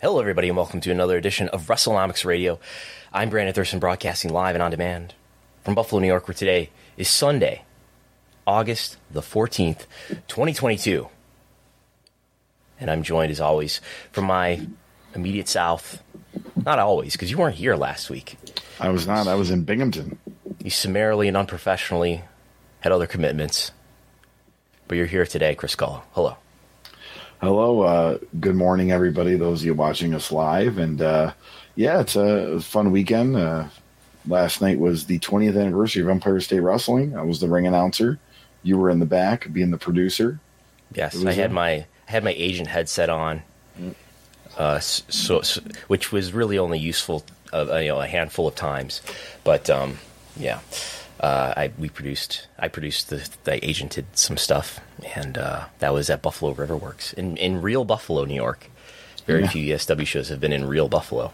Hello, everybody, and welcome to another edition of WrestleNomics Radio. I'm Brandon Thurston, broadcasting live and on demand from Buffalo, New York, where today is Sunday, August the 14th, 2022. And I'm joined, as always, from my immediate south. Not always, because you weren't here last week. I was not. I was in Binghamton. You summarily and unprofessionally had other commitments. But you're here today, Chris Gullo. Hello. Hello. Uh, good morning, everybody. Those of you watching us live. And uh, yeah, it's a fun weekend. Uh, last night was the 20th anniversary of Empire State Wrestling. I was the ring announcer. You were in the back, being the producer. Yes, I had a- my I had my agent headset on, uh, so, so which was really only useful uh, you know a handful of times, but um, yeah, uh, I we produced I produced the I agented some stuff, and uh, that was at Buffalo River Works in in real Buffalo, New York. Very Yeah. few ESW shows have been in real Buffalo,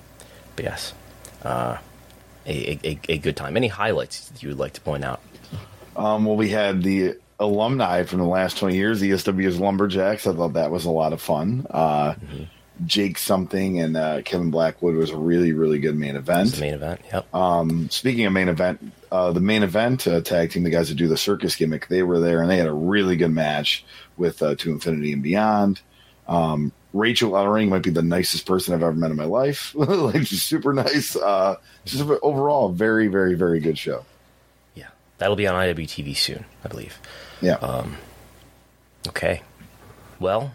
but yes, uh, a, a a good time. Any highlights you would like to point out? Um, well, we had the alumni from the last 20 years, the ESW's Lumberjacks. I thought that was a lot of fun. Uh, Jake something and uh, Kevin Blackwood was a really, really good main event. The main event. Yep. Um, speaking of main event, uh, the main event uh, tag team, the guys that do the circus gimmick, they were there and they had a really good match with uh, To Infinity and Beyond. Um, Rachel Ellering might be the nicest person I've ever met in my life. like she's super nice. Uh, just overall, very, very, very good show. Yeah, that'll be on IWTV soon, I believe. Yeah. Okay. Well,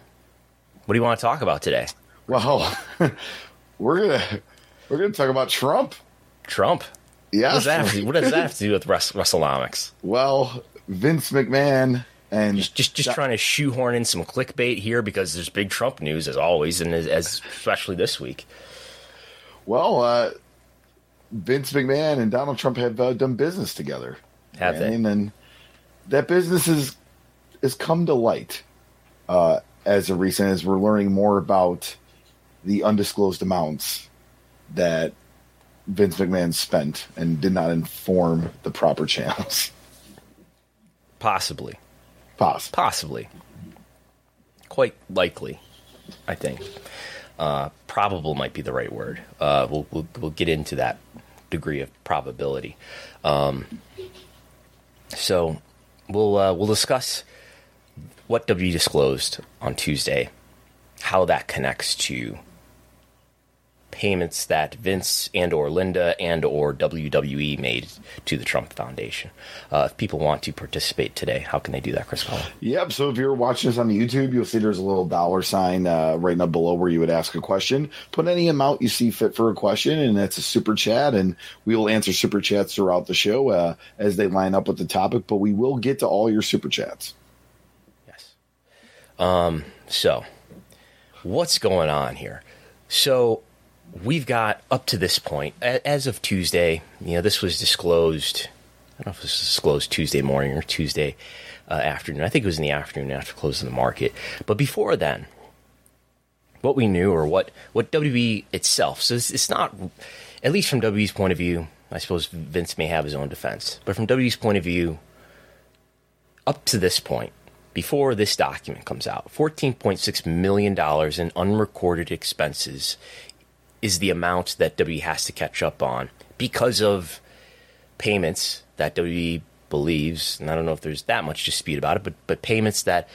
what do you want to talk about today? Well, we're gonna we're gonna talk about Trump. Trump. Yeah. What does that have to, what does that have to do with Rus- Wrestlenomics? Well, Vince McMahon and Just just, just trying to shoehorn in some clickbait here because there's big Trump news as always, and as, as especially this week. well, uh, Vince McMahon and Donald Trump have uh, done business together. Have they? And then that business has has come to light uh, as of recent as we're learning more about the undisclosed amounts that Vince McMahon spent and did not inform the proper channels. Possibly, Pause. possibly, quite likely, I think. Uh, probable might be the right word. Uh, we'll, we'll we'll get into that degree of probability. Um, so we'll uh, we'll discuss what W disclosed on Tuesday, how that connects to payments that Vince and or Linda and or WWE made to the Trump Foundation. Uh, if people want to participate today, how can they do that, Chris Collins? Yep. So if you're watching this on YouTube, you'll see there's a little dollar sign uh, right up below where you would ask a question. Put any amount you see fit for a question, and that's a super chat. And we will answer super chats throughout the show uh, as they line up with the topic. But we will get to all your super chats. Yes. Um, so, what's going on here? So, we've got up to this point, as of Tuesday, you know, this was disclosed. I don't know if it was disclosed Tuesday morning or Tuesday uh, afternoon. I think it was in the afternoon after closing the market. But before then, what we knew or what what WWE itself. So it's, it's not, at least from WWE's point of view. I suppose Vince may have his own defense, but from WWE's point of view, up to this point, before this document comes out, $14.6 million in unrecorded expenses is the amount that WWE has to catch up on because of payments that WWE believes, and I don't know if there's that much dispute about it, but, but payments that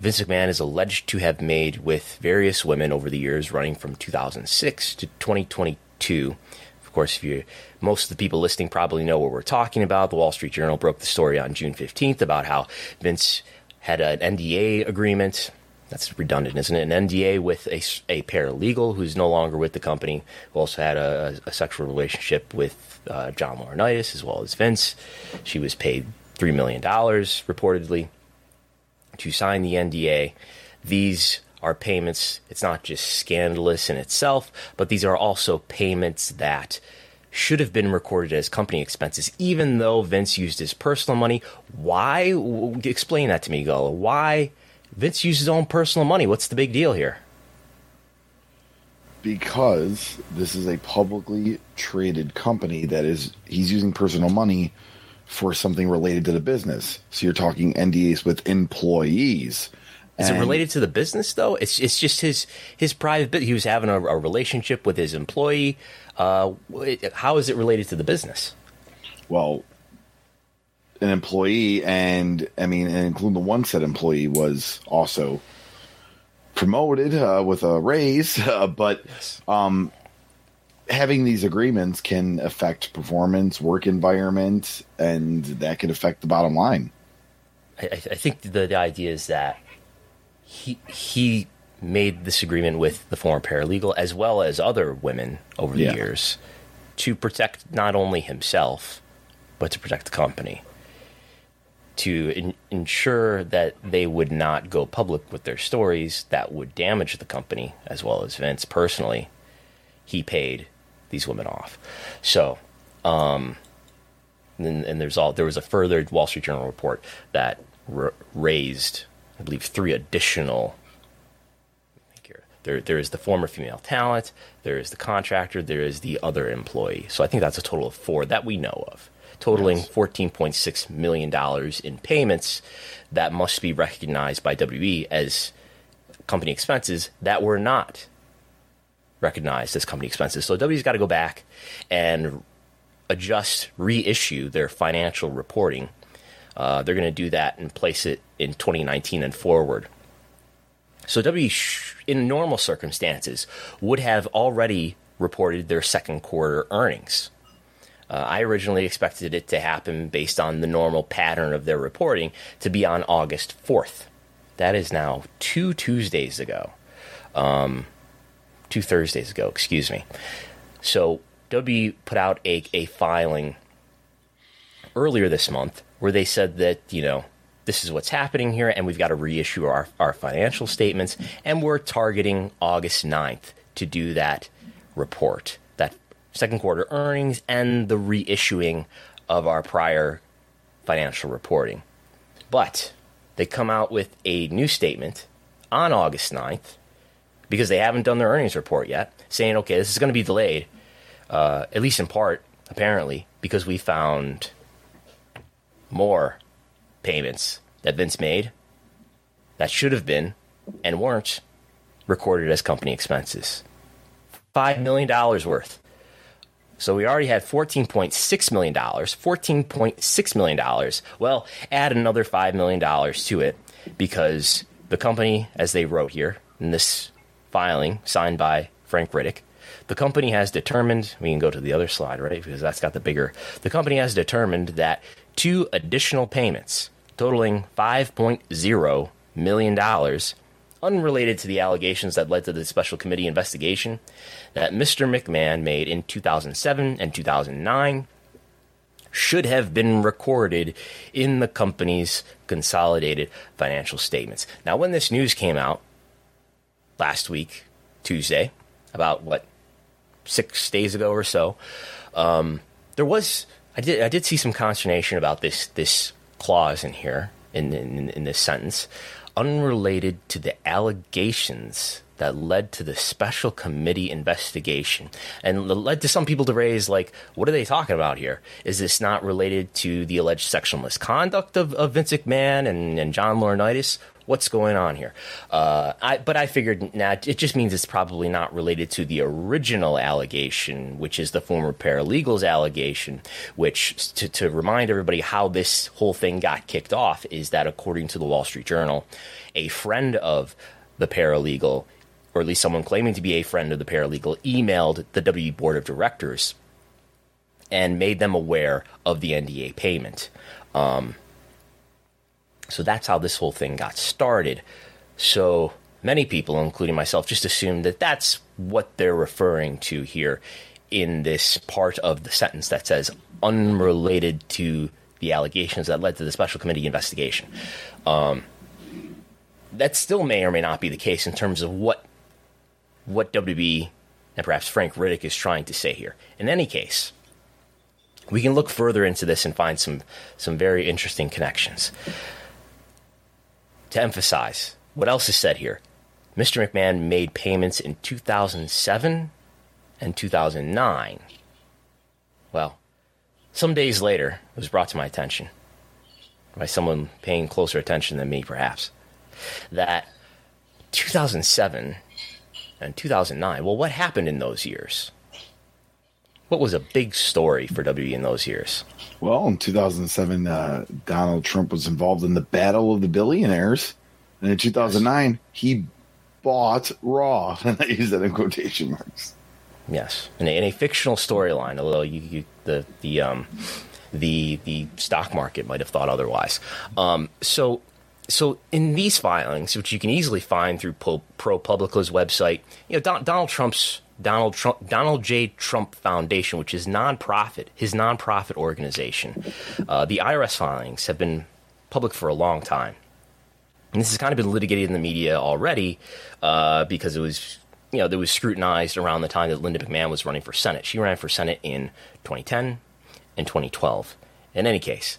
Vince McMahon is alleged to have made with various women over the years, running from 2006 to 2022. Of course, if you most of the people listening probably know what we're talking about. The Wall Street Journal broke the story on June 15th about how Vince had an NDA agreement. That's redundant, isn't it? An NDA with a, a paralegal who's no longer with the company, who also had a, a sexual relationship with uh, John Laurinaitis as well as Vince. She was paid $3 million, reportedly, to sign the NDA. These are payments, it's not just scandalous in itself, but these are also payments that should have been recorded as company expenses, even though Vince used his personal money. Why? Explain that to me, Gullo. Why Vince used his own personal money? What's the big deal here? Because this is a publicly traded company that is, he's using personal money for something related to the business. So you're talking NDAs with employees. Is it related to the business though? It's it's just his his private. He was having a, a relationship with his employee. Uh, how is it related to the business? Well, an employee, and I mean, and including the one set employee was also promoted uh, with a raise, uh, but yes. um, having these agreements can affect performance, work environment, and that can affect the bottom line. I, I think the, the idea is that he he made this agreement with the former paralegal as well as other women over the yeah. years to protect not only himself but to protect the company to in, ensure that they would not go public with their stories that would damage the company as well as Vince. Personally he paid these women off. So um and, and there's all there was a further Wall Street Journal report that r- raised I believe three additional there, there is the former female talent, there is the contractor, there is the other employee. So I think that's a total of four that we know of, totaling yes. $14.6 million in payments that must be recognized by WE as company expenses that were not recognized as company expenses. So WE's got to go back and adjust, reissue their financial reporting. Uh, they're going to do that and place it in 2019 and forward. So W, in normal circumstances, would have already reported their second quarter earnings. Uh, I originally expected it to happen based on the normal pattern of their reporting to be on August 4th. That is now two Tuesdays ago. Um, two Thursdays ago, excuse me. So W put out a, a filing earlier this month where they said that, you know, this is what's happening here, and we've got to reissue our, our financial statements. And we're targeting August 9th to do that report, second quarter earnings, and the reissuing of our prior financial reporting. But they come out with a new statement on August 9th because they haven't done their earnings report yet, saying, okay, this is going to be delayed, uh, at least in part, apparently, because we found more payments that Vince made that should have been and weren't recorded as company expenses. $5 million worth. So we already had $14.6 million. $14.6 million. Well, add another $5 million to it because the company, as they wrote here in this filing signed by Frank Riddick, the company has determined, we can go to the other slide, right? Because that's got the bigger. The company has determined that two additional payments totaling $5.0 million, unrelated to the allegations that led to the special committee investigation that Mr. McMahon made in 2007 and 2009, should have been recorded in the company's consolidated financial statements. Now, when this news came out last week, Tuesday, about what, six days ago or so, um, there was I did I did see some consternation about this this clause in here in, in, in this sentence, unrelated to the allegations that led to the special committee investigation. And led to some people to raise like what are they talking about here? Is this not related to the alleged sexual misconduct of, of vince mcmahon and, and john laurinaitis what's going on here uh, I, but i figured nah, it just means it's probably not related to the original allegation which is the former paralegals allegation which to, to remind everybody how this whole thing got kicked off is that according to the wall street journal a friend of the paralegal or at least someone claiming to be a friend of the paralegal, emailed the WB board of directors and made them aware of the NDA payment. Um, so that's how this whole thing got started. So many people, including myself, just assumed that that's what they're referring to here in this part of the sentence that says unrelated to the allegations that led to the special committee investigation. Um, that still may or may not be the case in terms of what what WB and perhaps Frank Riddick is trying to say here. In any case, we can look further into this and find some, some very interesting connections. To emphasize, what else is said here? Mr. McMahon made payments in 2007 and 2009. Well, some days later, it was brought to my attention by someone paying closer attention than me, perhaps, that 2007 and 2009. Well, what happened in those years? What was a big story for WWE in those years? Well, in 2007, uh, Donald Trump was involved in the Battle of the Billionaires. And in 2009, he bought Raw. And I use that in quotation marks. Yes, in a, in a fictional storyline, although you, you, the the um, the the stock market might have thought otherwise. Um, so so in these filings, which you can easily find through Pro, ProPublica's website, you know Don, Donald Trump's Donald Trump Donald J. Trump Foundation, which is nonprofit, his nonprofit organization. Uh, the IRS filings have been public for a long time, and this has kind of been litigated in the media already uh, because it was you know, it was scrutinized around the time that Linda McMahon was running for Senate. She ran for Senate in 2010 and 2012. In any case,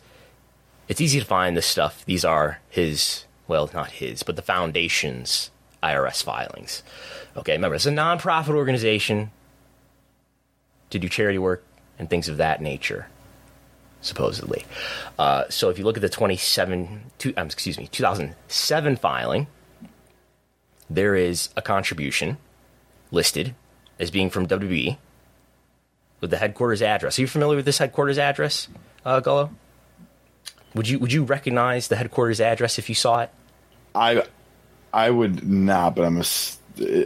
it's easy to find this stuff. These are his, well, not his, but the foundation's IRS filings. Okay, remember, it's a nonprofit organization to do charity work and things of that nature, supposedly. Uh, so if you look at the 27, two, um, excuse me, 2007 filing, there is a contribution listed as being from WB with the headquarters address. Are you familiar with this headquarters address, uh, Gullo? Would you would you recognize the headquarters address if you saw it? I I would not, but I'm a,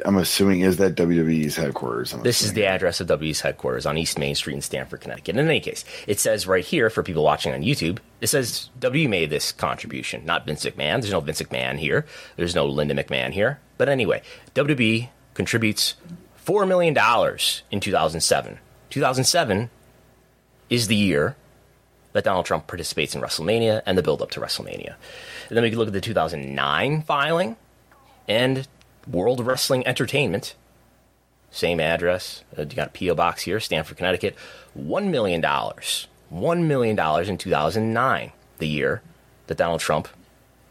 I'm assuming is that WWE's headquarters. I'm this is the address of WWE's headquarters on East Main Street in Stamford, Connecticut. In any case, it says right here for people watching on YouTube, it says WWE made this contribution, not Vince McMahon. There's no Vince McMahon here. There's no Linda McMahon here. But anyway, WWE contributes four million dollars in 2007. 2007 is the year that Donald Trump participates in WrestleMania and the build up to WrestleMania. And then we can look at the 2009 filing and World Wrestling Entertainment. Same address. Uh, you got a P.O. Box here, Stamford, Connecticut. $1 million. $1 million in 2009, the year that Donald Trump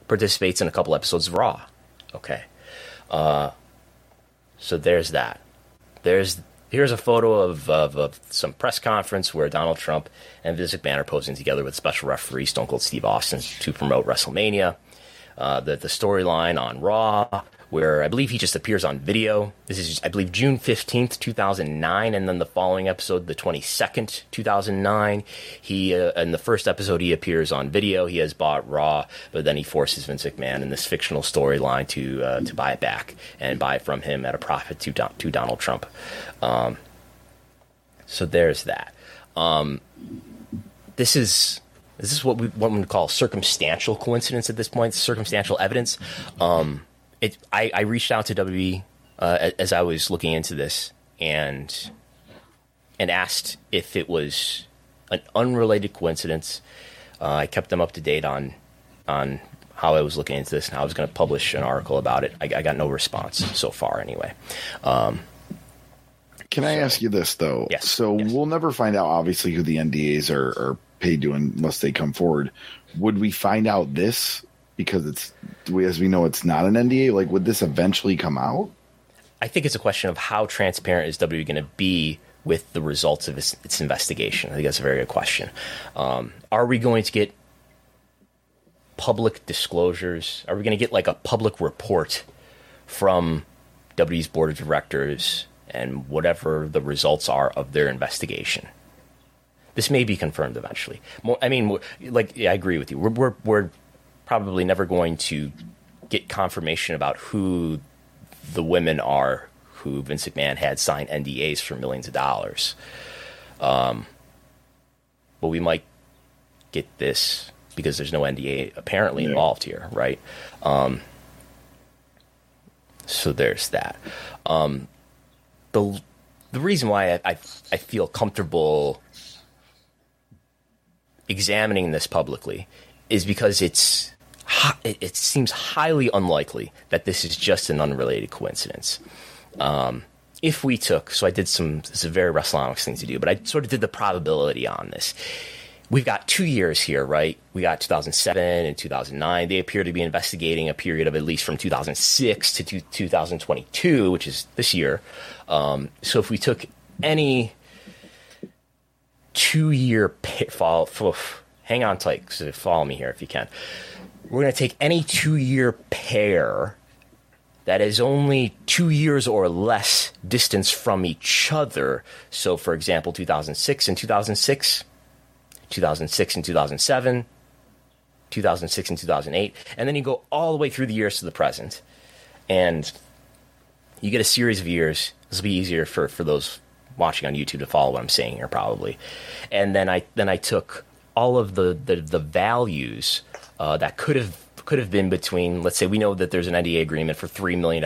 participates in a couple episodes of Raw. Okay. Uh, so there's that. There's Here's a photo of, of, of, some press conference where Donald Trump and Vince McMahon are posing together with special referee Stone Cold Steve Austin to promote WrestleMania. Uh, the the storyline on Raw, where I believe he just appears on video. This is, I believe, June 15th, 2009. And then the following episode, the 22nd, 2009, he, uh, in the first episode, he appears on video. He has bought Raw, but then he forces Vince McMahon in this fictional storyline to, uh, to buy it back and buy it from him at a profit to, Don- to Donald Trump. Um, so there's that. Um, this is this is what we what we call circumstantial coincidence at this point, circumstantial evidence. Um, it, I, I, reached out to WB uh, as I was looking into this and and asked if it was an unrelated coincidence. Uh, I kept them up to date on on how I was looking into this and how I was going to publish an article about it. I, I, got no response so far, anyway. Um, Can I so, ask you this though? Yes. So yes. we'll never find out, obviously, who the NDAs are, are paid to unless they come forward. Would we find out this because it's as we know it's not an NDA. Like, would this eventually come out? I think it's a question of how transparent is WWE going to be with the results of its, its, investigation. I think that's a very good question. Um, are we going to get public disclosures? Are we going to get like a public report from WWE's board of directors and whatever the results are of their investigation? This may be confirmed eventually. More, I mean, like yeah, I agree with you. We're, we're we're probably never going to get confirmation about who the women are who Vince McMahon had signed NDAs for millions of dollars. Um, but we might get this because there's no NDA apparently yeah. involved here, right? Um, so there's that. Um, the the reason why I, I, I feel comfortable examining this publicly is because it's it seems highly unlikely that this is just an unrelated coincidence. Um, if we took, so I did some, this is a very WrestleNomics thing to do, but I sort of did the probability on this. We've got two years here, right? We got 2007 and 2009. They appear to be investigating a period of at least from 2006 to 2022, which is this year. Um, so if we took any two year pitfall, hang on tight, so follow me here if you can. We're going to take any two year pair that is only two years or less distance from each other. So, for example, 2006 and 2006, 2006 and 2007, 2006 and 2008, and then you go all the way through the years to the present, and you get a series of years. This will be easier for, for those watching on YouTube to follow what I'm saying here, probably. And then I then I took all of the the, the values uh, that could have could have been between, let's say, we know that there's an NDA agreement for $3 million.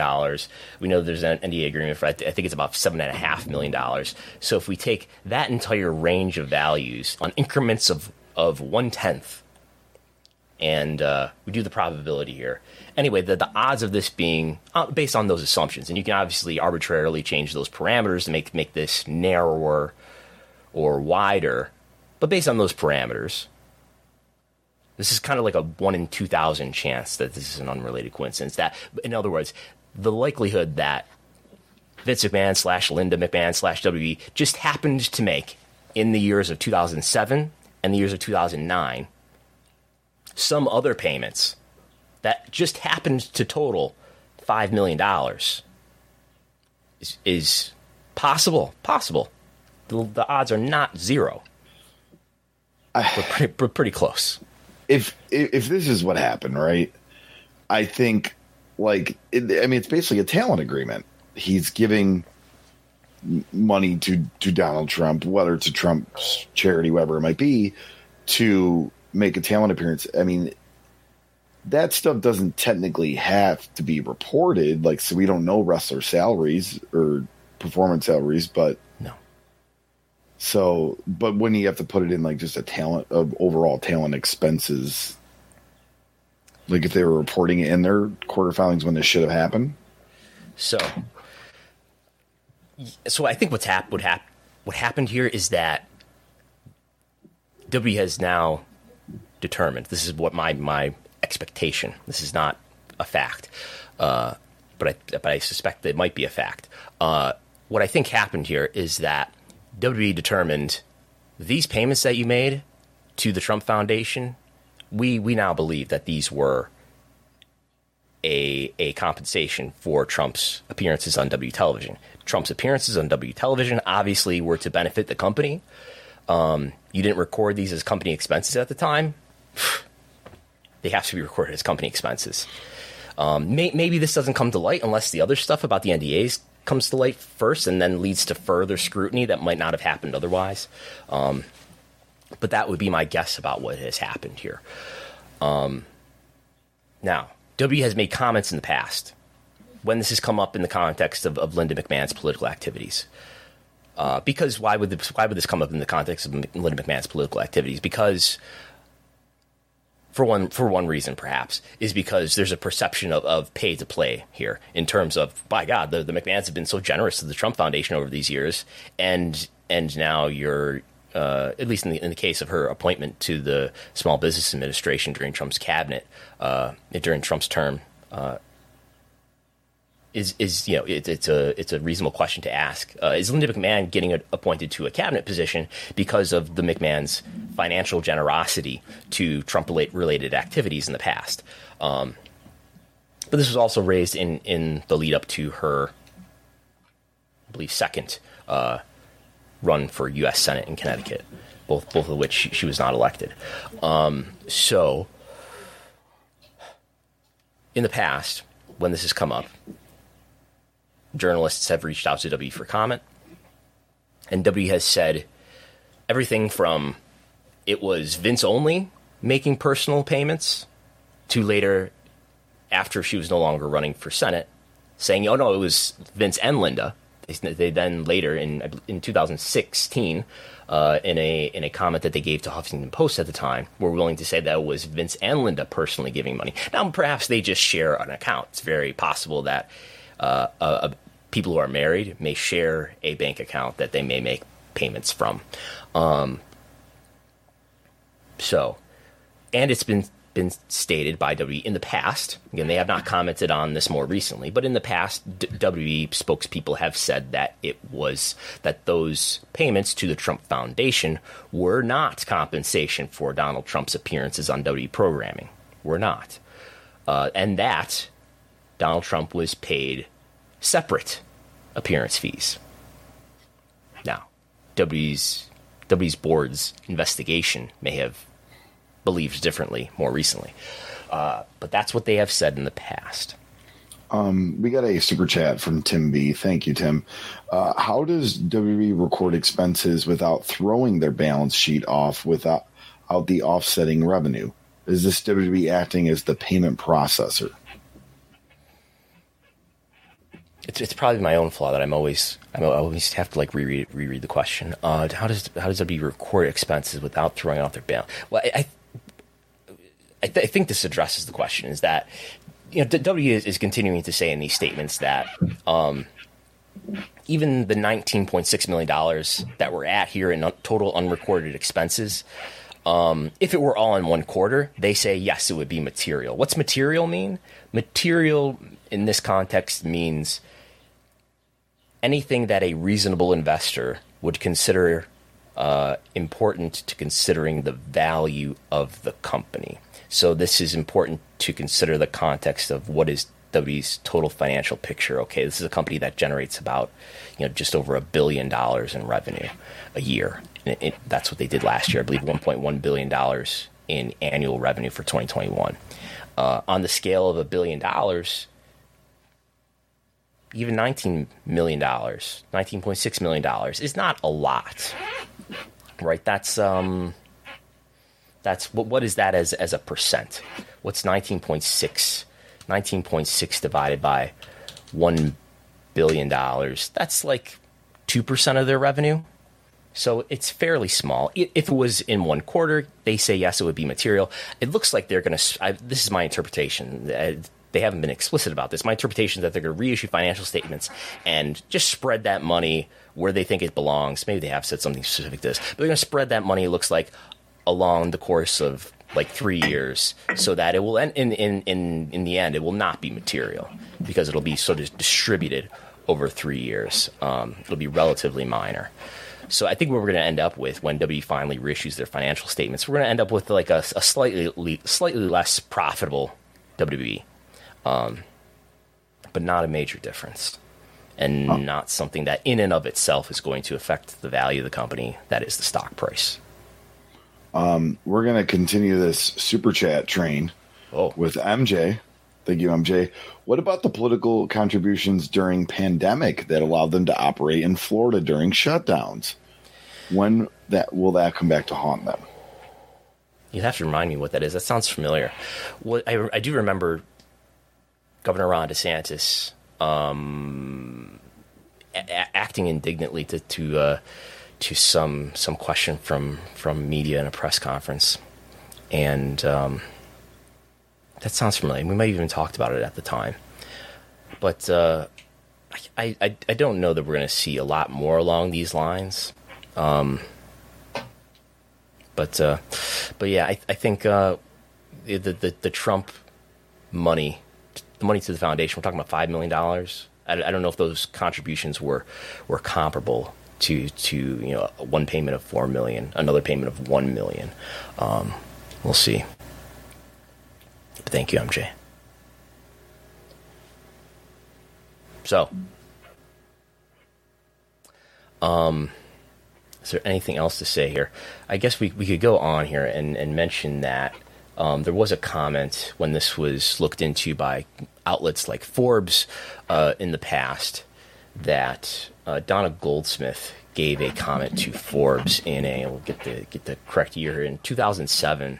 We know there's an NDA agreement for, I, I think it's about $7.5 million. So if we take that entire range of values on increments of, of one tenth, and uh, we do the probability here. Anyway, the, the odds of this being uh, based on those assumptions, and you can obviously arbitrarily change those parameters to make, make this narrower or wider, but based on those parameters, this is kind of like a one in 2,000 chance that this is an unrelated coincidence. That, in other words, the likelihood that Vince McMahon slash Linda McMahon slash WWE just happened to make in the years of 2007 and the years of 2009 some other payments that just happened to total $5 million is, is possible. Possible. The, the, odds are not zero. but pretty, pretty close if if this is what happened, right? I think like it, I mean it's basically a talent agreement. He's giving money to to Donald Trump, whether it's a Trump's charity, whatever it might be, to make a talent appearance. I mean, that stuff doesn't technically have to be reported. Like, so we don't know wrestler salaries or performance salaries, but so, but when you have to put it in like just a talent of overall talent expenses, like if they were reporting it in their quarter filings when this should have happened. So, so I think what's hap- what, hap- what happened here is that W has now determined. This is what my my expectation. This is not a fact, uh, but I but I suspect it might be a fact. Uh, what I think happened here is that WWE determined these payments that you made to the Trump Foundation, we we now believe that these were a a compensation for Trump's appearances on W television. Trump's appearances on W television obviously were to benefit the company. Um, you didn't record these as company expenses at the time. they have to be recorded as company expenses. Um, may, maybe this doesn't come to light unless the other stuff about the NDAs comes to light first and then leads to further scrutiny that might not have happened otherwise. Um, but that would be my guess about what has happened here. Um, now, W has made comments in the past when this has come up in the context of, of Linda McMahon's political activities. Uh, because why would this, why would this come up in the context of Linda McMahon's political activities? Because for one for one reason perhaps is because there's a perception of, of pay to play here in terms of by God the, the McMahons have been so generous to the Trump Foundation over these years. And and now you're uh, at least in the, in the case of her appointment to the Small Business Administration during Trump's cabinet uh, during Trump's term uh, is is you know it, it's a it's a reasonable question to ask. Uh, is Linda McMahon getting a, appointed to a cabinet position because of the McMahon's financial generosity to Trump related activities in the past? Um, but this was also raised in in the lead up to her, I believe, second uh, run for U.S. Senate in Connecticut, both both of which she, she was not elected. Um, so, in the past, when this has come up, journalists have reached out to W for comment, and W has said everything from it was Vince only making personal payments to later, after she was no longer running for Senate, saying, "Oh no, it was Vince and Linda." They then later in in 2016, uh, in a in a comment that they gave to Huffington Post at the time, were willing to say that it was Vince and Linda personally giving money. Now, perhaps they just share an account. It's very possible that uh, uh, people who are married may share a bank account that they may make payments from. Um, so, and it's been been stated by WWE in the past. Again, they have not commented on this more recently, but in the past, WWE spokespeople have said that it was that those payments to the Trump Foundation were not compensation for Donald Trump's appearances on WWE programming. Were not, uh, and that Donald Trump was paid separate appearance fees. Now, WWE's WWE's board's investigation may have believed differently more recently. Uh, but that's what they have said in the past. Um, we got a super chat from Tim B. Thank you, Tim. Uh, how does WWE record expenses without throwing their balance sheet off without out the offsetting revenue? Is this WWE acting as the payment processor? It's, it's probably my own flaw that I'm always I always have to like reread reread the question. Uh, how does how does WWE record expenses without throwing off their balance? Well, I, I I, th- I, think this addresses the question is that you know W is, is continuing to say in these statements that um, even the 19.6 million dollars that we're at here in total unrecorded expenses um, if it were all in one quarter they say yes it would be material what's material mean material in this context means anything that a reasonable investor would consider uh, important to considering the value of the company so this is important to consider the context of what is WWE's total financial picture. Okay, this is a company that generates about you know just over a billion dollars in revenue a year. It, it, that's what they did last year. I believe 1.1 billion dollars in annual revenue for 2021. Uh, on the scale of a billion dollars, even 19 million dollars, 19.6 million dollars is not a lot, right? That's um, that's what, what is that as, as a percent? What's 19.6? 19.6 divided by $1 billion. That's like 2% of their revenue. So it's fairly small. If it was in one quarter, they say yes, it would be material. It looks like they're going to. This is my interpretation. They haven't been explicit about this. My interpretation is that they're going to reissue financial statements and just spread that money where they think it belongs. Maybe they have said something specific to this, but they're going to spread that money. It looks like along the course of like three years so that it will end in, in, in, in the end it will not be material because it'll be sort of distributed over three years um, it'll be relatively minor so I think what we're going to end up with when W finally reissues their financial statements, we're going to end up with like a, a slightly slightly less profitable WWE, um, but not a major difference, and oh. not something that in and of itself is going to affect the value of the company. That is the stock price. Um, we're going to continue this super chat train oh. with MJ. Thank you, MJ. What about the political contributions during pandemic that allowed them to operate in Florida during shutdowns? When that will that come back to haunt them? You have to remind me what that is. That sounds familiar. What I, I do remember Governor Ron DeSantis um, a- acting indignantly to to uh, to some some question from from media in a press conference, and um, that sounds familiar. We might have even talked about it at the time, but uh, I, I I don't know that we're going to see a lot more along these lines. Um, but uh, but yeah, I, I think uh, the, the the Trump money the money to the foundation. We're talking about five million dollars. I, I don't know if those contributions were were comparable to to you know one payment of four million, another payment of one million. Um, we'll see. But thank you, MJ. So, um, is there anything else to say here? I guess we, we could go on here and, and mention that um, there was a comment when this was looked into by outlets like Forbes uh, in the past that uh, Donna Goldsmith gave a comment to Forbes in a we'll get the get the correct year in 2007.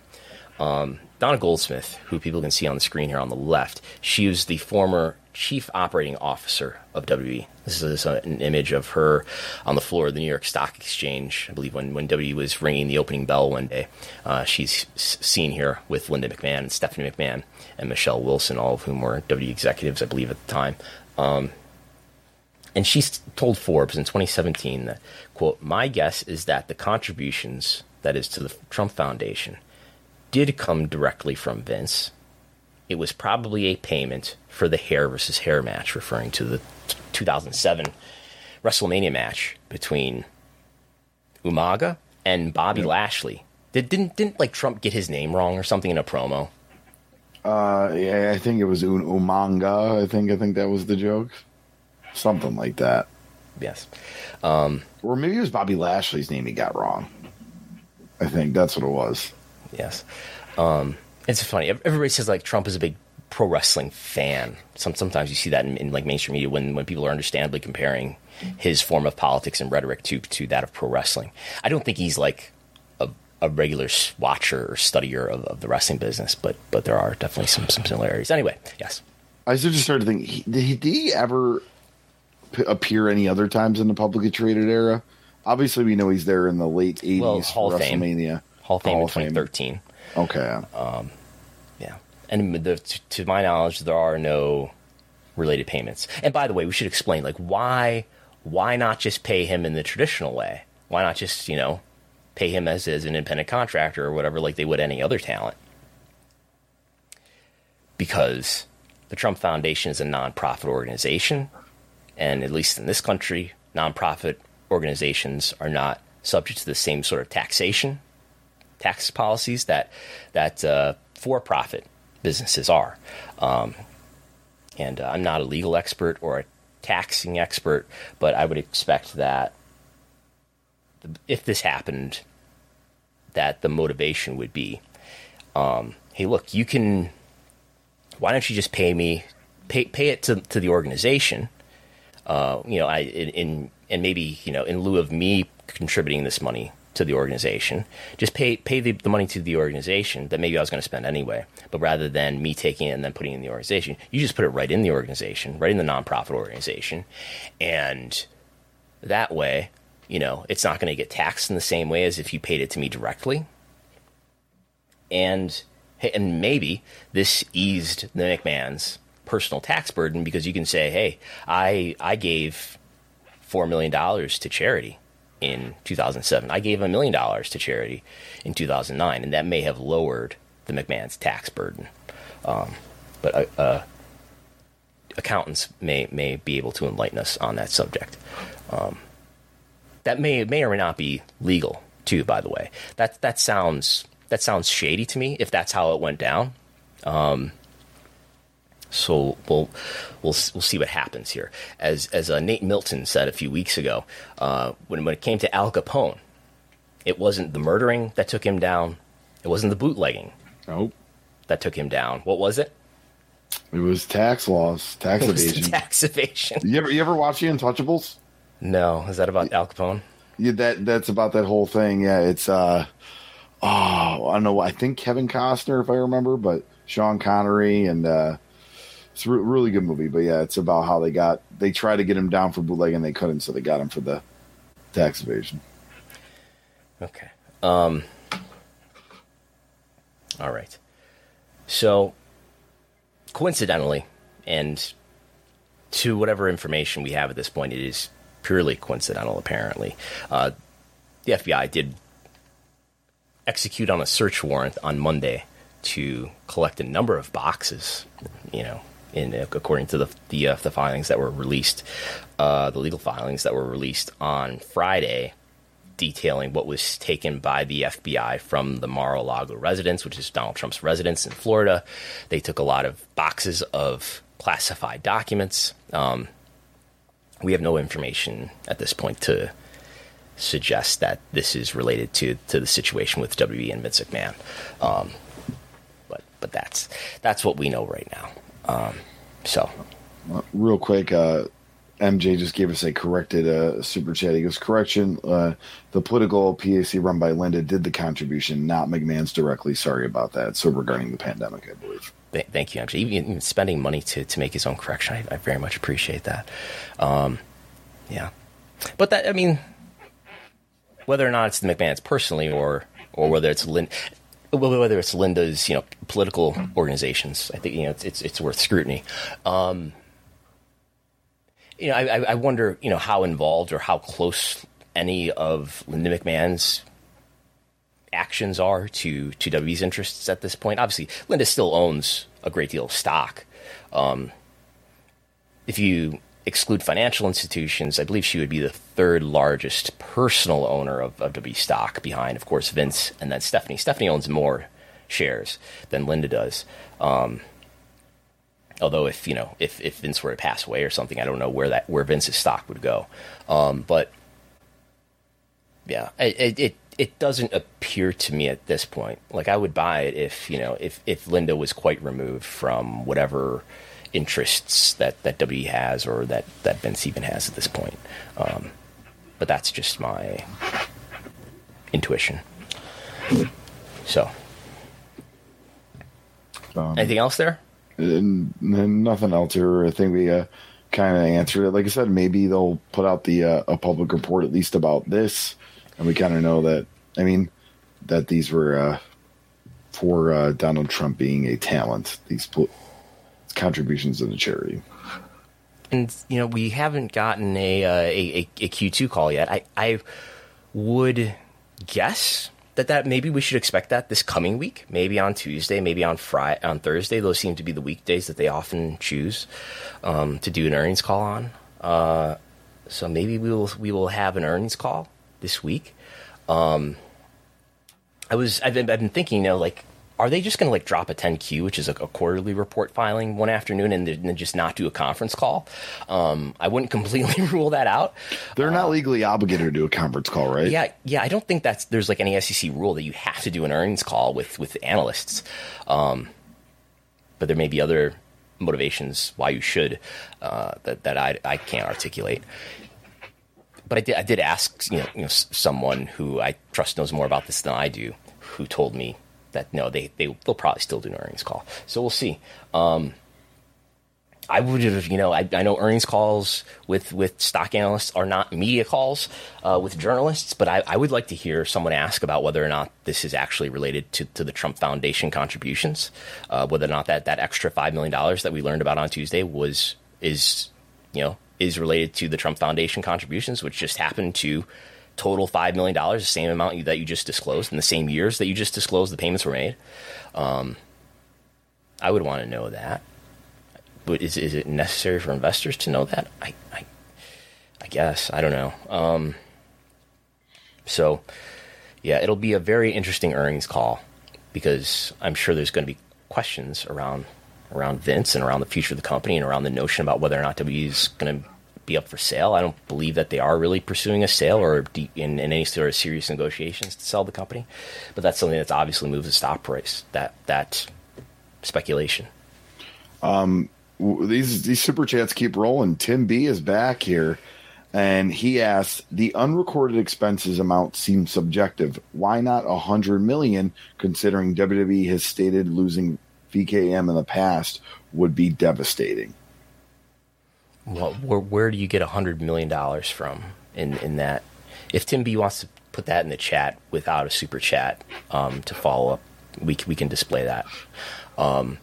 Um, Donna Goldsmith, who people can see on the screen here on the left, she was the former chief operating officer of WWE. This is an image of her on the floor of the New York Stock Exchange. I believe when, when WWE was ringing the opening bell one day. Uh, she's seen here with Linda McMahon and Stephanie McMahon and Michelle Wilson, all of whom were WWE executives, I believe, at the time. Um, and she told Forbes in 2017 that, quote, my guess is that the contributions, that is to the Trump Foundation, did come directly from Vince. It was probably a payment for the hair versus hair match, referring to the 2007 WrestleMania match between Umaga and Bobby yep. Lashley. Did, didn't didn't like Trump get his name wrong or something in a promo? Uh, yeah, I think it was Un- Umanga. I think I think that was the joke, something like that. Yes, um, or maybe it was Bobby Lashley's name he got wrong. I think that's what it was. Yes, um, it's funny. Everybody says like Trump is a big pro wrestling fan. Some, sometimes you see that in, in, like mainstream media when, when people are understandably comparing his form of politics and rhetoric to to that of pro wrestling. I don't think he's like a, a regular watcher or studier of, of, the wrestling business, but but there are definitely some some similarities. Anyway, yes. I just started thinking, he, did, he, did he ever p- appear any other times in the publicly traded era? Obviously, we know he's there in the late '80s well, Hall WrestleMania. Hall of Fame Hall in 2013. Okay. Um, yeah. and the, to my knowledge, there are no related payments. And by the way, we should explain like why why not just pay him in the traditional way? Why not just you know pay him as, as an independent contractor or whatever, like they would any other talent? Because the Trump Foundation is a nonprofit organization, and at least in this country, nonprofit organizations are not subject to the same sort of taxation tax policies that that uh, for-profit businesses are. Um, and uh, I'm not a legal expert or a taxing expert, but I would expect that if this happened, that the motivation would be, um, hey, look, you can. Why don't you just pay me, pay pay it to to the organization? Uh, you know, I in, in and maybe you know in lieu of me contributing this money to the organization. Just pay pay the, the money to the organization that maybe I was going to spend anyway. But rather than me taking it and then putting it in the organization, you just put it right in the organization, right in the nonprofit organization, and that way, you know, it's not going to get taxed in the same way as if you paid it to me directly. And and maybe this eased the McMahon's personal tax burden because you can say, "Hey, I I gave four million dollars to charity." In 2007. I gave a million dollars to charity in 2009, and that may have lowered the McMahon's tax burden. Um, but uh, uh, accountants may may be able to enlighten us on that subject. Um, that may may or may not be legal too. By the way, that that sounds that sounds shady to me. If that's how it went down. Um, so we'll we'll we'll see what happens here. As as uh, Nate Milton said a few weeks ago, uh, when when it came to Al Capone, it wasn't the murdering that took him down. It wasn't the bootlegging. Nope. That took him down. What was it? It was tax laws, tax evasion. tax evasion. You ever you ever watch The Untouchables? No. Is that about Al Capone? Yeah, that that's about that whole thing. Yeah, it's uh oh I don't know. I think Kevin Costner, if I remember, but Sean Connery and uh it's a re- really good movie, but yeah, it's about how they got they tried to get him down for bootleg and they couldn't, so they got him for the tax evasion. Okay. Um. All right. So, coincidentally, and to whatever information we have at this point, it is purely coincidental. Apparently, uh, the FBI did execute on a search warrant on Monday to collect a number of boxes, you know, in according to the the, uh, the filings that were released, uh, the legal filings that were released on Friday, detailing what was taken by the FBI from the Mar-a-Lago residence, which is Donald Trump's residence in Florida. They took a lot of boxes of classified documents. Um, we have no information at this point to suggest that this is related to to the situation with WB and Vince McMahon. Um, but but that's that's what we know right now. Um, so, real quick, uh, MJ just gave us a corrected uh, super chat. He goes, "Correction: uh, the political PAC run by Linda did the contribution, not McMahon's directly. Sorry about that. So regarding the pandemic, I believe." Th- thank you, MJ. Even, even, spending money to, to make his own correction, I, I very much appreciate that. Um, yeah, but that I mean, whether or not it's the McMahon's personally or or whether it's Lin- whether it's Linda's you know political organizations, I think you know it's it's, it's worth scrutiny. Um, you know, I, I wonder you know how involved or how close any of Linda McMahon's actions are to to WWE's interests at this point. Obviously, Linda still owns a great deal of stock. Um, if you exclude financial institutions, I believe she would be the third largest personal owner of, of WWE stock, behind, of course, Vince and then Stephanie. Stephanie owns more shares than Linda does. Um, although, if you know, if, if Vince were to pass away or something, I don't know where that where Vince's stock would go. Um, but yeah, it, it it doesn't appear to me at this point. Like I would buy it if you know if if Linda was quite removed from whatever interests that that W has or that that Vince even has at this point. Um, but that's just my intuition. So, um, anything else there? nothing else here. I think we uh, kind of answered it. Like I said, maybe they'll put out the uh, a public report at least about this, and we kind of know that. I mean, that these were uh, for uh, Donald Trump being a talent. These contributions to the charity. And you know, we haven't gotten a uh, a, a Q two call yet. I I would guess that that maybe we should expect that this coming week, maybe on Tuesday, maybe on Friday, on Thursday. Those seem to be the weekdays that they often choose um, to do an earnings call on. Uh, so maybe we will we will have an earnings call this week. Um, I was I've been, I've been thinking, you know, like are they just going to like drop a 10Q, which is a, a quarterly report filing one afternoon, and then just not do a conference call? Um, I wouldn't completely rule that out. They're not uh, legally obligated to do a conference call, right? Yeah, yeah. I don't think that's there's like any SEC rule that you have to do an earnings call with with analysts. Um, but there may be other motivations why you should uh, that that I I can't articulate but I did, I did ask you know, you know someone who I trust knows more about this than I do, who told me that no, they they they'll probably still do an earnings call. So we'll see. Um, I would have, you know, I, I, know earnings calls with, with stock analysts are not media calls uh, with journalists, but I, I, would like to hear someone ask about whether or not this is actually related to, to the Trump Foundation contributions, uh, whether or not that, that extra $5 million that we learned about on Tuesday was, is, you know, is related to the Trump Foundation contributions, which just happened to total $5 million, the same amount that you just disclosed in the same years that you just disclosed the payments were made. Um, I would want to know that. But is, is it necessary for investors to know that? I, I, I guess. I don't know. Um, so, yeah, it'll be a very interesting earnings call because I'm sure there's going to be questions around around Vince and around the future of the company and around the notion about whether or not W is going to be up for sale. I don't believe that they are really pursuing a sale or in, in, any sort of serious negotiations to sell the company. But that's something that's obviously moved the stock price. That that speculation. Um, these these super chats keep rolling. Tim B is back here, and he asks: the unrecorded expenses amount seems subjective. Why not a hundred million? Considering WWE has stated losing VKM in the past would be devastating well, where, where do you get a hundred million dollars from in in that? If Tim B wants to put that in the chat without a super chat um, to follow up, we we can display that. Um,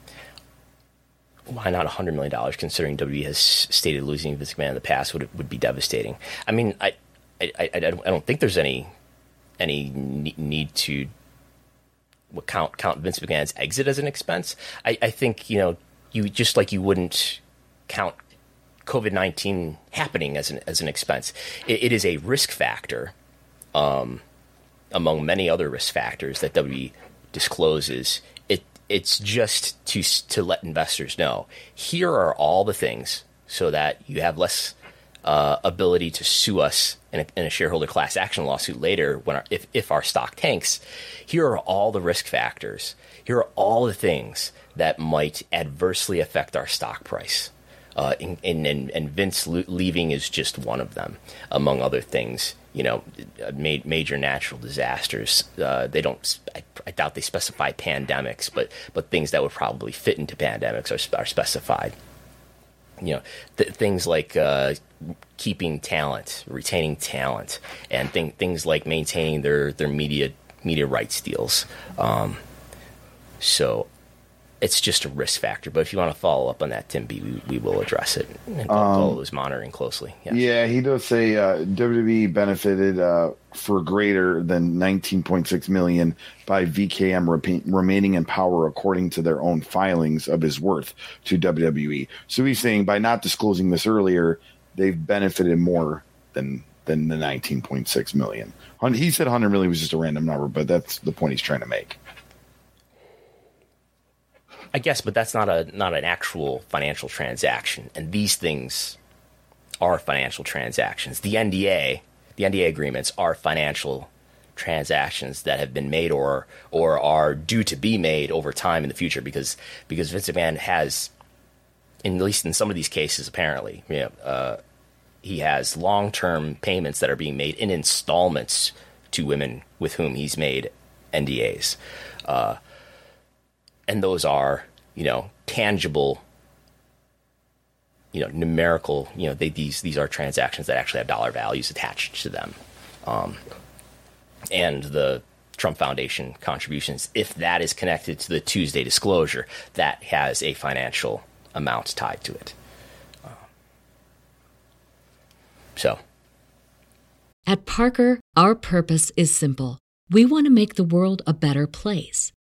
why not hundred million dollars? Considering WWE has stated losing Vince McMahon in the past would would be devastating. I mean, I I, I, I don't think there's any any need to count count Vince McMahon's exit as an expense. I, I think you know you just like you wouldn't count COVID nineteen happening as an as an expense. it, it is a risk factor, um, among many other risk factors that WWE discloses. It it's just to to let investors know here are all the things so that you have less uh, ability to sue us in a, in a, shareholder class action lawsuit later when our, if, if our stock tanks. Here are all the risk factors. Here are all the things that might adversely affect our stock price. Uh, and, and, and, Vince leaving is just one of them, among other things. You know, major natural disasters. Uh, they don't. I, I, doubt they specify pandemics, but but things that would probably fit into pandemics are, are specified you know th- things like uh, keeping talent, retaining talent, and th- things like maintaining their their media media rights deals. Um, so it's just a risk factor. But if you want to follow up on that, Tim B, we, we will address it. And um, is monitoring closely. Yeah. yeah, he does say uh, WWE benefited uh, for greater than 19.6 million by VKM remaining in power according to their own filings of his worth to WWE. So he's saying by not disclosing this earlier, they've benefited more than than the 19.6 million. He said 100 million was just a random number, but that's the point he's trying to make. I guess, but that's not a not an actual financial transaction, and these things are financial transactions. The NDA, the NDA agreements are financial transactions that have been made or or are due to be made over time in the future because because Vince McMahon has, in, at least in some of these cases, apparently, you know, uh, he has long term payments that are being made in installments to women with whom he's made NDAs. Uh, and those are you know tangible you know numerical you know they, these these are transactions that actually have dollar values attached to them. Um, and the Trump Foundation contributions if that is connected to the Tuesday disclosure that has a financial amount tied to it. Um, so. At Parker our purpose is simple. We want to make the world a better place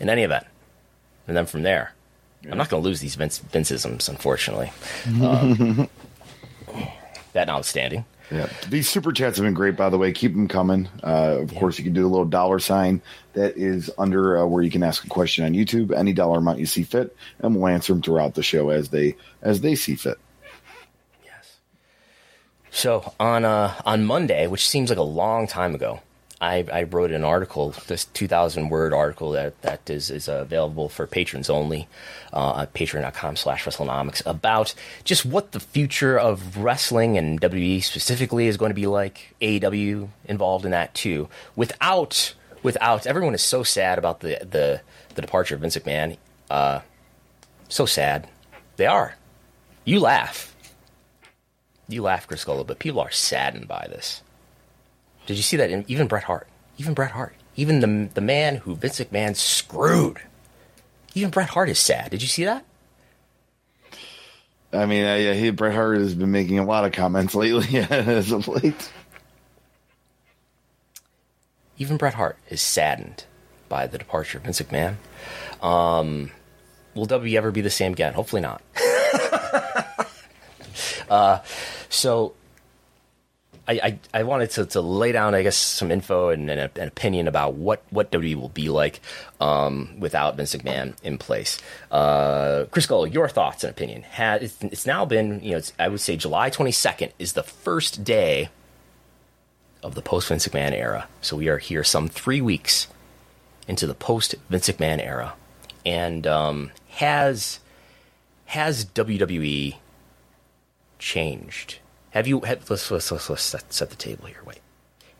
in any event. And then from there, yeah. I'm not going to lose these Vince, Vinceisms, unfortunately. Um, that notwithstanding. Yeah, these super chats have been great, by the way. Keep them coming. Uh, of yeah. course, you can do a little dollar sign that is under uh, where you can ask a question on YouTube. Any dollar amount you see fit, and we'll answer them throughout the show as they as they see fit. Yes. So on uh, on Monday, which seems like a long time ago, I, I wrote an article, this 2,000 word article that, that is, is available for patrons only uh, at patreon.com slash WrestleNomics about just what the future of wrestling and WWE specifically is going to be like. AEW involved in that too. Without, without, everyone is so sad about the, the, the departure of Vince McMahon. Uh, so sad. They are. You laugh. You laugh, Gullo, but people are saddened by this. Did you see that? In, even Bret Hart, even Bret Hart, even the the man who Vince McMahon screwed, even Bret Hart is sad. Did you see that? I mean, I, I, Bret Hart has been making a lot of comments lately as of late. Even Bret Hart is saddened by the departure of Vince McMahon. Um, will W ever be the same again? Hopefully not. uh, so I, I, wanted to, to lay down, I guess, some info and, and an opinion about what, what WWE will be like um, without Vince McMahon in place. Uh, Chris Gullo, your thoughts and opinion. Has, it's, it's now been, you know, I would say July 22nd is the first day of the post Vince McMahon era. So we are here some three weeks into the post Vince McMahon era. And um, has has WWE changed? Have you? Have, let's, let's, let's, let's set, set the table here. Wait.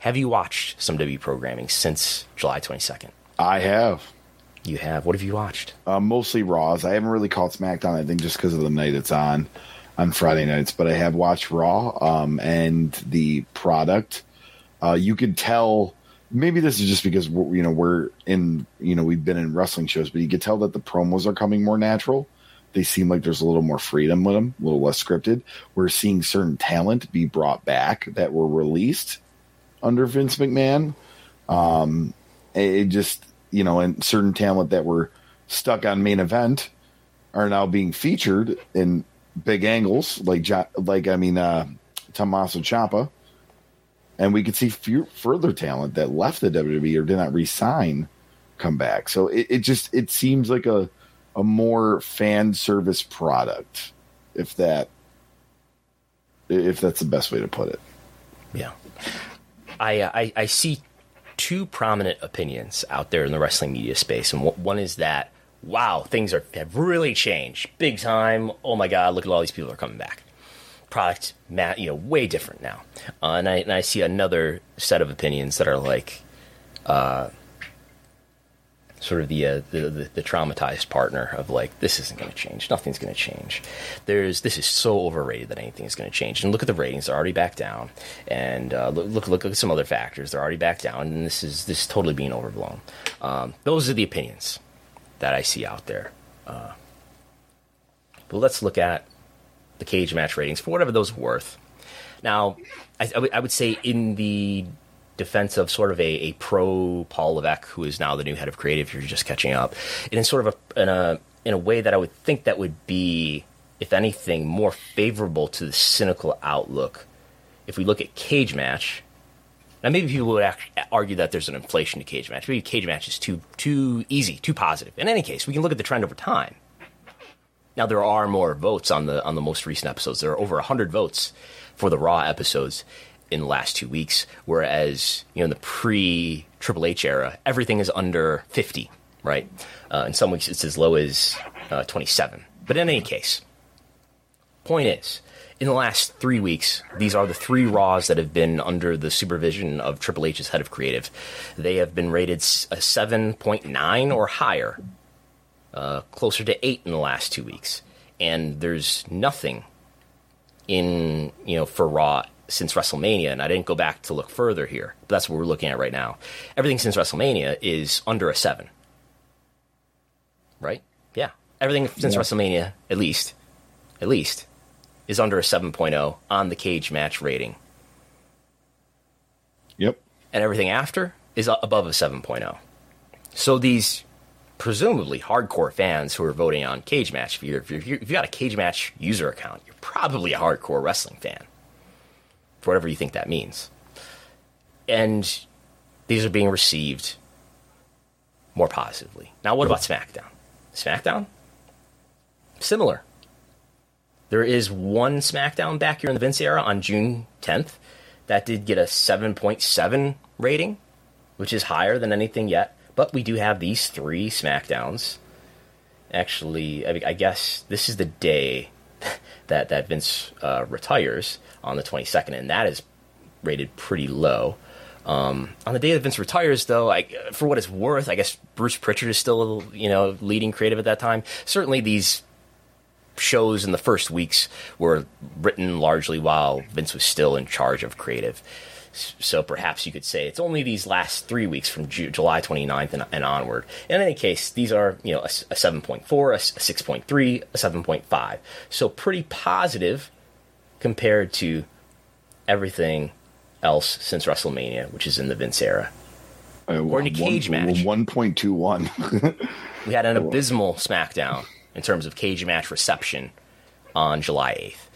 Have you watched some W programming since July 22nd? I have. You have. What have you watched? Uh, mostly Raws. I haven't really caught SmackDown. I think just because of the night it's on on Friday nights. But I have watched Raw um, and the product. Uh, you could tell. Maybe this is just because we're, you know we're in you know we've been in wrestling shows, but you could tell that the promos are coming more natural they seem like there's a little more freedom with them, a little less scripted. We're seeing certain talent be brought back that were released under Vince McMahon. Um, it just, you know, and certain talent that were stuck on main event are now being featured in big angles, like, like I mean, uh, Tommaso Ciampa. And we could see few, further talent that left the WWE or did not resign come back. So it, it just it seems like a a more fan service product, if that if that's the best way to put it. Yeah, I uh, I, I see two prominent opinions out there in the wrestling media space, and one is that wow, things are have really changed big time. Oh my god, look at all these people are coming back. Product, you know, way different now. Uh, and I and I see another set of opinions that are like, uh, sort of the, uh, the, the, the traumatized partner of like this isn't going to change. Nothing's going to change. There's this is so overrated that anything is going to change. And look at the ratings. They're already back down. And uh, look, look look at some other factors. They're already back down. And this is this is totally being overblown. Um, those are the opinions that I see out there. Uh, but let's look at the cage match ratings for whatever those are worth. Now I, I, w- I would say in the defense of sort of a, a pro Paul Levesque, who is now the new head of creative. If you're just catching up, and in sort of a in a in a way that I would think that would be, if anything, more favorable to the cynical outlook. If we look at cage match, now maybe people would argue that there's an inflation to cage match. Maybe cage match is too too easy, too positive. In any case, we can look at the trend over time. Now there are more votes on the on the most recent episodes. There are over hundred votes for the Raw episodes, in the last two weeks, whereas you know in the pre Triple H era, everything is under 50, right? Uh, in some weeks, it's as low as uh, 27. But in any case, point is, in the last three weeks, these are the three Raws that have been under the supervision of Triple H's head of creative. They have been rated a 7.9 or higher, uh, closer to 8 in the last two weeks. And there's nothing in, you know, for Raw since WrestleMania, and I didn't go back to look further here, but that's what we're looking at right now. Everything since WrestleMania is under a seven. Right? Yeah. Everything since yeah. WrestleMania, at least, at least, is under a 7.0 on the cage match rating. Yep. And everything after is above a 7.0. So these presumably hardcore fans who are voting on cage match, if, you're, if, you're, if you got a cage match user account, you're probably a hardcore wrestling fan for whatever you think that means. And these are being received more positively. Now, what about SmackDown? SmackDown? Similar. There is one SmackDown back here in the Vince era on June 10th that did get a 7.7 rating, which is higher than anything yet. But we do have these three SmackDowns. Actually, I, guess this is the day that that Vince uh, retires on the 22nd, and that is rated pretty low. Um, on the day that Vince retires, though, I, for what it's worth, I guess Bruce Pritchard is still, you know, leading creative at that time. Certainly, these shows in the first weeks were written largely while Vince was still in charge of creative. So perhaps you could say it's only these last three weeks from Ju- July 29th and, and, onward. In any case, these are you know a, a 7.4, a, a 6.3, a 7.5. So pretty positive compared to everything else since WrestleMania, which is in the Vince era. Uh, or in a cage one, match. 1.21. we had an abysmal SmackDown in terms of cage match reception on July 8th.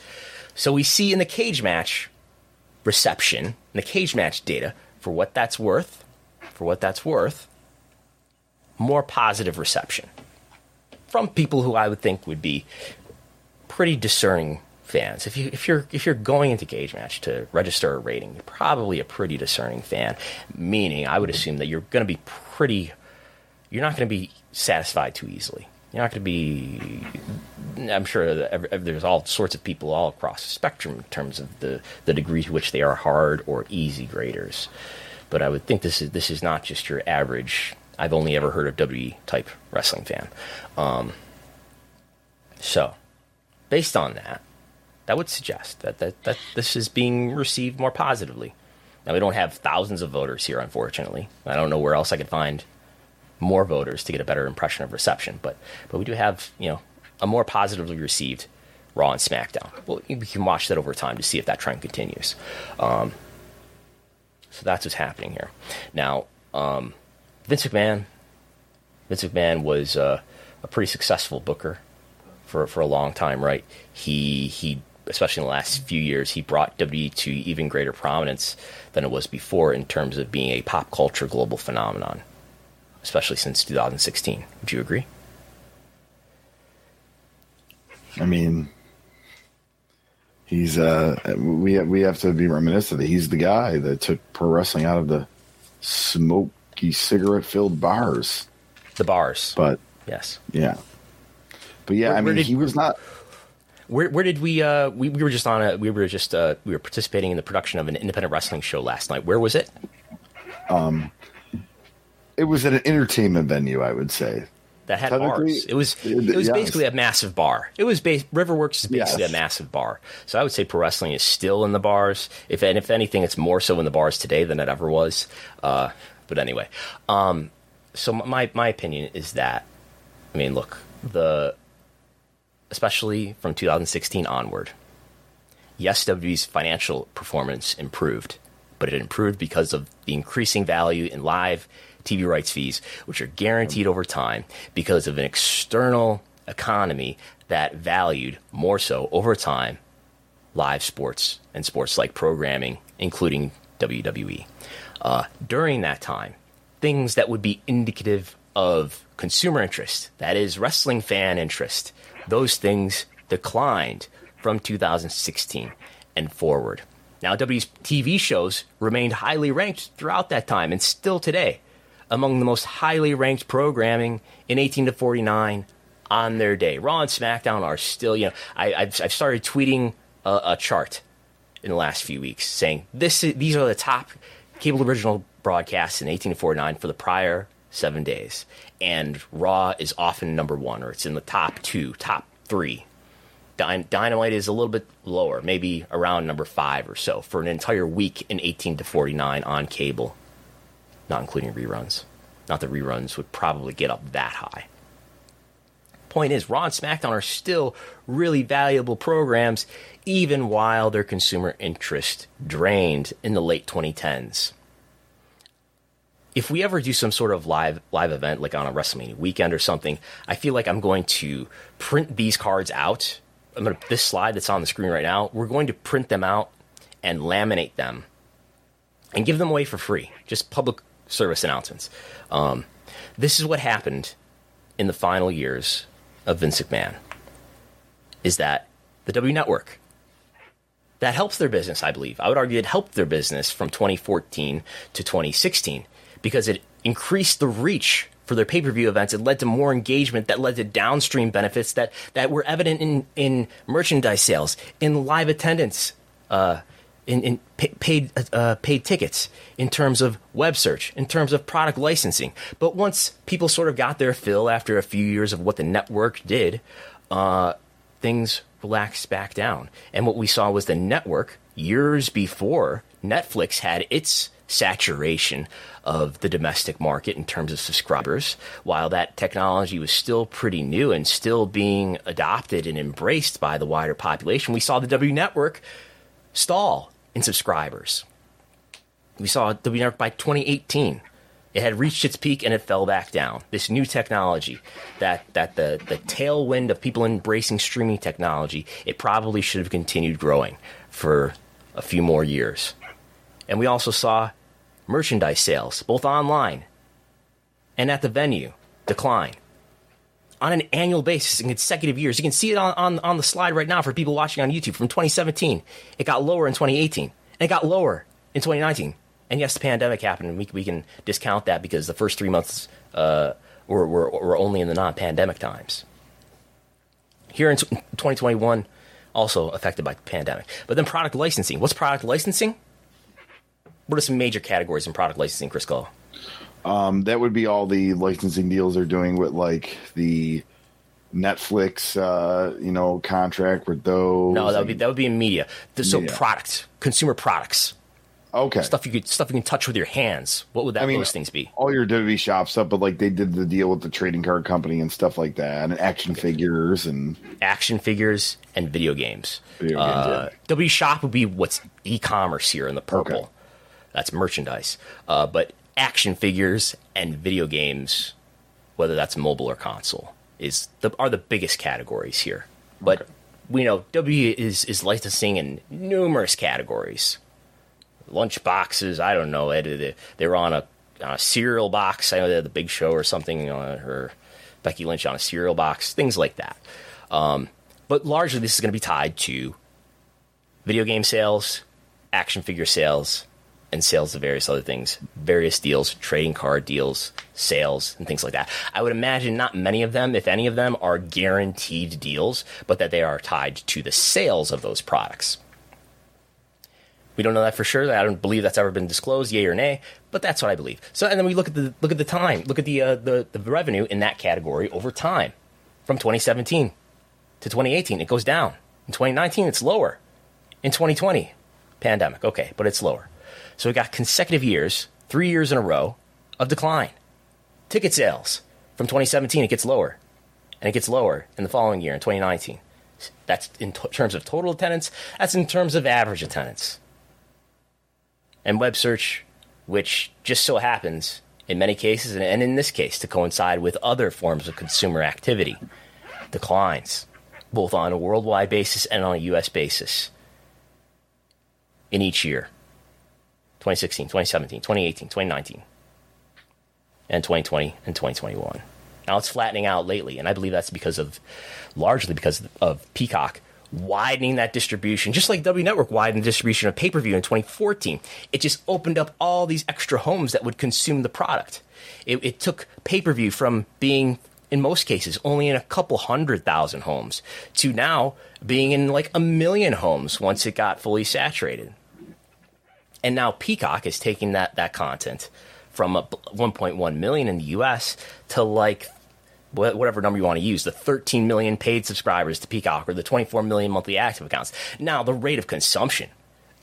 So we see in the cage match reception, and the cage match data, for what that's worth, for what that's worth, more positive reception from people who I would think would be pretty discerning fans. If you if you're if you're going into cage match to register a rating, you're probably a pretty discerning fan. Meaning, I would assume that you're going to be pretty. You're not going to be satisfied too easily. You're not going to be. I'm sure there's all sorts of people all across the spectrum in terms of the the degree to which they are hard or easy graders. But I would think this is this is not just your average. I've only ever heard of WWE type wrestling fan. Um, so, based on that, that would suggest that, that, that this is being received more positively. Now, we don't have thousands of voters here, unfortunately. I don't know where else I could find more voters to get a better impression of reception, but, but we do have, you know, a more positively received Raw and SmackDown. Well, we can watch that over time to see if that trend continues. Um, so that's what's happening here. Now, um, Vince McMahon, Vince McMahon was uh, a pretty successful booker for for a long time, right? He he especially in the last few years, he brought WWE to even greater prominence than it was before in terms of being a pop culture global phenomenon, especially since 2016. Would you agree? I mean, he's uh, we we have to be reminiscent that he's the guy that took pro wrestling out of the smoky cigarette filled bars. The bars, but yes, yeah, but yeah, Where- I mean, did- he was not. Where, where did we, uh, we we were just on a we were just uh, we were participating in the production of an independent wrestling show last night. Where was it? It was at an entertainment venue, I would say. That had bars. It was it- it was yes. basically a massive bar. It was bas- Riverworks is basically Yes. a massive bar. So I would say pro wrestling is still in the bars. If and if anything, it's more so in the bars today than it ever was. Uh, but anyway, um, so my my opinion is that I mean, look the especially from 2016 onward. Yes, WWE's financial performance improved, but it improved because of the increasing value in live TV rights fees, which are guaranteed over time because of an external economy that valued more so over time live sports and sports like programming, including WWE. Uh, during that time, things that would be indicative of consumer interest, that is, wrestling fan interest, those things declined from 2016 and forward. Now, WWE's TV shows remained highly ranked throughout that time and still today among the most highly ranked programming in 18 to 49 on their day. Raw and SmackDown are still, you know, I, I've, I've started tweeting a, a chart in the last few weeks saying this these are the top cable original broadcasts in 18 to 49 for the prior seven days. And Raw is often number one, or it's in the top two, top three. Dyn- Dynamite is a little bit lower, maybe around number five or so for an entire week in 18 to 49 on cable, not including reruns. Not that reruns would probably get up that high. Point is, Raw and SmackDown are still really valuable programs, even while their consumer interest drained in the late 2010s. If we ever do some sort of live live event, like on a WrestleMania weekend or something, I feel like I'm going to print these cards out. I'm gonna this slide that's on the screen right now. We're going to print them out and laminate them and give them away for free. Just public service announcements. Um, this is what happened in the final years of Vince McMahon. Is that the W Network? That helps their business, I believe. I would argue it helped their business from 2014 to 2016 because it increased the reach for their pay-per-view events. It led to more engagement that led to downstream benefits that, that were evident in, in merchandise sales, in live attendance, uh, in, in paid uh, paid tickets, in terms of web search, in terms of product licensing. But once people sort of got their fill after a few years of what the network did, uh, things relaxed back down. And what we saw was the network years before Netflix had its saturation of the domestic market in terms of subscribers, while that technology was still pretty new and still being adopted and embraced by the wider population, we saw the W Network stall in subscribers. We saw W Network by 2018. It had reached its peak and it fell back down. This new technology, that, that the, the tailwind of people embracing streaming technology, it probably should have continued growing for a few more years. And we also saw merchandise sales, both online and at the venue, decline on an annual basis in consecutive years. You can see it on, on, on the slide right now for people watching on YouTube from 2017. It got lower in 2018, and it got lower in 2019. And yes, the pandemic happened, and we, we can discount that because the first three months uh, were, were, were only in the non pandemic times. Here in 2021, also affected by the pandemic. But then product licensing. What's product licensing? What are some major categories in product licensing, Chris Gullo? Um, that would be all the licensing deals they're doing with like the Netflix, uh, you know, contract with those. No, that would be that would be in media. So products, consumer products, okay. stuff you could stuff you can touch with your hands. What would that I mean, those things be? all your WWE shop stuff, but like they did the deal with the trading card company and stuff like that, and action figures and Action figures and video games. Video games, uh, W Shop would be what's e-commerce here in the purple. Okay. That's merchandise. Uh, but action figures and video games, whether that's mobile or console, is the, are the biggest categories here. But Okay. we know W is is licensing in numerous categories. Lunch boxes, I don't know. They, they're on a, on a cereal box. I know they had the Big Show or something, uh, or Becky Lynch on a cereal box, things like that. Um, but largely, this is going to be tied to video game sales, action figure sales, and sales of various other things, various deals, trading card deals, sales, and things like that. I would imagine not many of them, if any of them, are guaranteed deals, but that they are tied to the sales of those products. We don't know that for sure. I don't believe that's ever been disclosed, yay or nay, but that's what I believe. So, and then we look at the look at the time, look at the uh, the, the revenue in that category over time, from 2017 to 2018, it goes down. In 2019, it's lower. In 2020, pandemic, okay, but it's lower. So we got consecutive years, three years in a row, of decline. Ticket sales from 2017, it gets lower, and it gets lower in the following year in 2019. That's in t- terms of total attendance. That's in terms of average attendance. And web search, which just so happens in many cases, and- and in this case, to coincide with other forms of consumer activity, declines, both on a worldwide basis and on a U.S. basis in each year 2016, 2017, 2018, 2019, and 2020 and 2021. Now it's flattening out lately, and I believe that's because of largely because of Peacock widening that distribution, just like W Network widened the distribution of pay per view in 2014. It just opened up all these extra homes that would consume the product. It, it took pay per view from being, in most cases, only in a couple hundred thousand homes to now being in like a million homes once it got fully saturated. And now Peacock is taking that, that content from a 1.1 million in the US to like whatever number you want to use, the 13 million paid subscribers to Peacock or the 24 million monthly active accounts. Now, the rate of consumption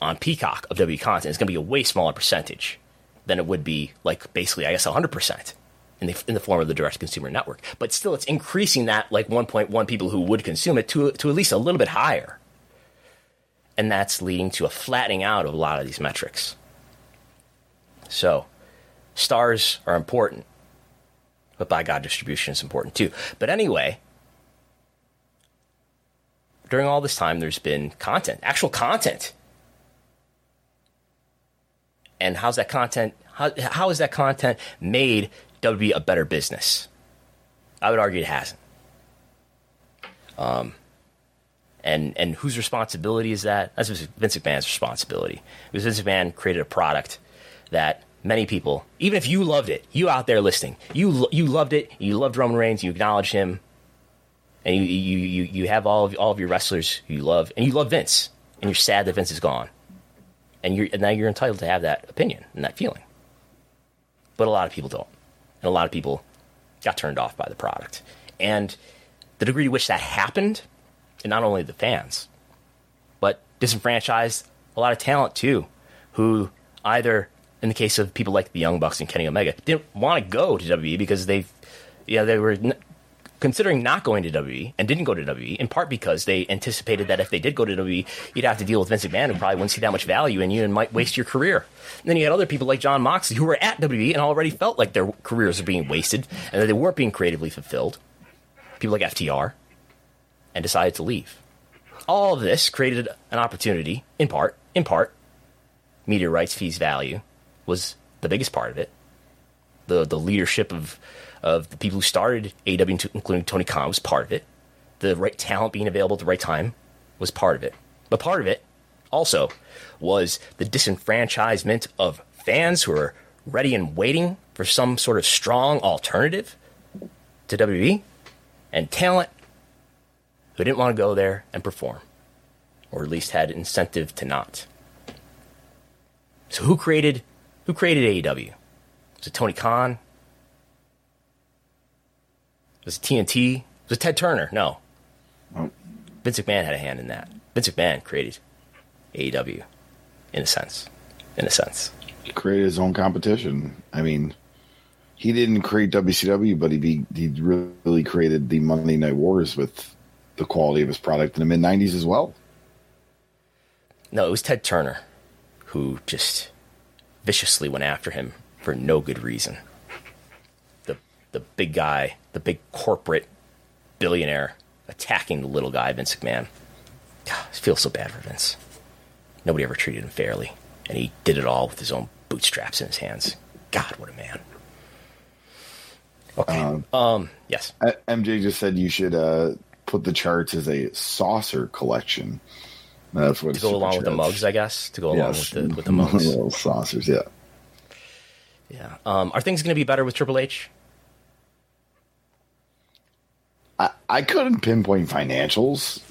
on Peacock of W content is going to be a way smaller percentage than it would be, like basically, I guess, 100% in the, in the form of the direct consumer network. But still, it's increasing that like 1.1 people who would consume it to, to at least a little bit higher. And that's leading to a flattening out of a lot of these metrics. So, stars are important but by God, distribution is important too. But anyway, during all this time, there's been content, actual content. And how's that content? How, how has that content made WB a better business? I would argue it hasn't. Um, and and whose responsibility is that? That's Vince McMahon's responsibility. Because Vince McMahon created a product that many people, even if you loved it, you out there listening, you you loved it, you loved Roman Reigns, you acknowledged him, and you you you, you have all of all of your wrestlers you love, and you love Vince, and you're sad that Vince is gone, and you're and now you're entitled to have that opinion and that feeling. But a lot of people don't, and a lot of people got turned off by the product, and the degree to which that happened, and not only the fans, but disenfranchised a lot of talent too who either, in the case of people like the Young Bucks and Kenny Omega, didn't want to go to WWE because they, yeah, they were n- considering not going to WWE and didn't go to WWE in part because they anticipated that if they did go to WWE, you'd have to deal with Vince McMahon who probably wouldn't see that much value in you and might waste your career. And then you had other people like Jon Moxley who were at WWE and already felt like their careers were being wasted and that they weren't being creatively fulfilled. People like FTR and decided to leave. All of this created an opportunity, in part, in part, media rights fees value was the biggest part of it. The the leadership of of the people who started AW, including Tony Khan, was part of it. The right talent being available at the right time was part of it. But part of it also was the disenfranchisement of fans who are ready and waiting for some sort of strong alternative to WWE and talent who didn't want to go there and perform, or at least had incentive to not. So who created who created AEW? Was it Tony Khan? Was it TNT? Was it Ted Turner? No. Vince McMahon had a hand in that. Vince McMahon created AEW, in a sense. In a sense. He created his own competition. I mean, he didn't create WCW, but he be, he really created the Monday Night Wars with the quality of his product in the mid '90s as well. No, it was Ted Turner who just viciously went after him for no good reason. The the big guy, the big corporate billionaire attacking the little guy, Vince McMahon. God, I feel so bad for Vince. Nobody ever treated him fairly, and he did it all with his own bootstraps in his hands. God, what a man. Okay. Um, um yes. MJ just said you should uh, put the charts as a saucer collection. That's what to go along with the mugs, I guess. To go along with the with the mugs, little saucers, yeah. Yeah. Um, are things going to be better with Triple H? I I couldn't pinpoint financials,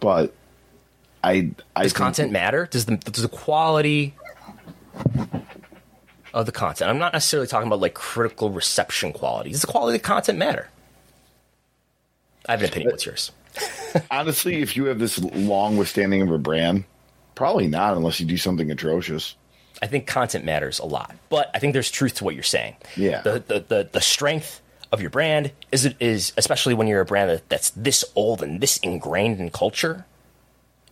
but I, I does content matter? Does the does the quality of the content? I'm not necessarily talking about like critical reception quality. Does the quality of the content matter? I have an opinion. What's yours? Honestly, if you have this long withstanding of a brand, probably not unless you do something atrocious. I think content matters a lot, but I think there's truth to what you're saying. Yeah. The the the, the strength of your brand is it is especially when you're a brand that, that's this old and this ingrained in culture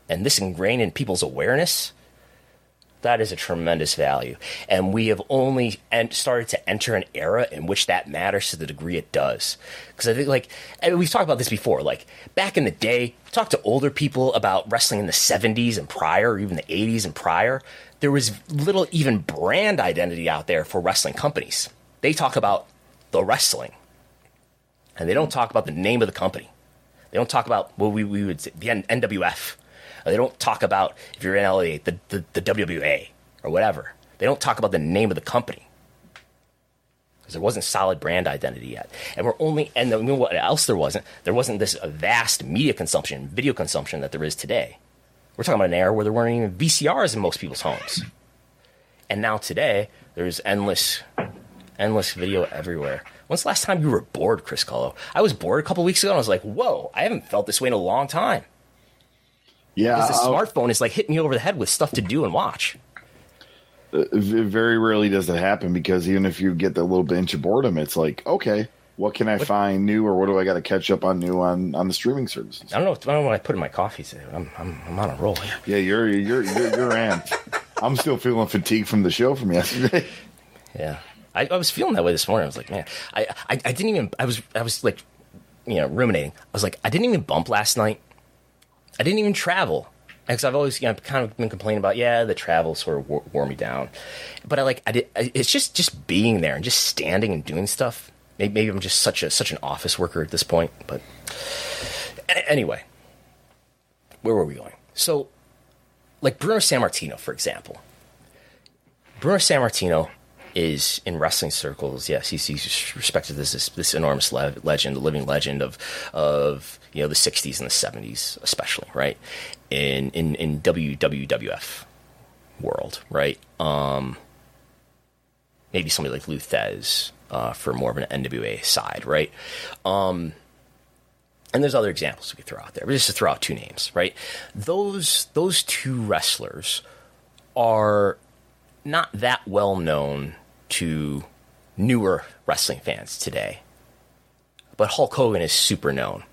and this ingrained in people's awareness that is a tremendous value. And we have only started to enter an era in which that matters to the degree it does. Because I think, like, we've talked about this before. Like, back in the day, talk to older people about wrestling in the 70s and prior, or even the 80s and prior. There was little even brand identity out there for wrestling companies. They talk about the wrestling, and they don't talk about the name of the company. They don't talk about what we, we would say, the NWF they don't talk about, if you're in LA, the, the, the WWA or whatever. They don't talk about the name of the company because there wasn't solid brand identity yet. And we're only, and you know what else there wasn't? There wasn't this uh, vast media consumption, video consumption that there is today. We're talking about an era where there weren't even VCRs in most people's homes. And now today, there's endless, endless video everywhere. When's the last time you were bored, Chris Gullo? I was bored a couple weeks ago and I was like, whoa, I haven't felt this way in a long time. Yeah, because the smartphone is like hitting me over the head with stuff to do and watch. Uh, very rarely does that happen because even if you get that little bench of boredom, it's like, okay, what can I what? find new, or what do I got to catch up on new on, on the streaming services? I don't know. I don't know what I put in my coffee. Today. I'm, I'm I'm on a roll. Here. Yeah, you're you're you're, you're amped. I'm still feeling fatigued from the show from yesterday. Yeah, I, I was feeling that way this morning. I was like, man, I, I I didn't even. I was I was like, you know, ruminating. I was like, I didn't even bump last night I didn't even travel because I've always you know kind of been complaining about yeah the travel sort of wore, wore me down, but I like I did it's just just being there and just standing and doing stuff. Maybe, maybe I'm just such a such an office worker at this point, but anyway, where were we going? So, like Bruno Sammartino, for example. Bruno Sammartino is in wrestling circles. Yes, he's, he's respected as this, this enormous le- legend, the living legend of of you know the '60s and the '70s, especially right in in in WWF world, right? Um, maybe somebody like Lou Thesz uh, for more of an NWA side, right? Um, and there's other examples we could throw out there, but just to throw out two names, right? Those those two wrestlers are not that well known to newer wrestling fans today. But Hulk Hogan is super known.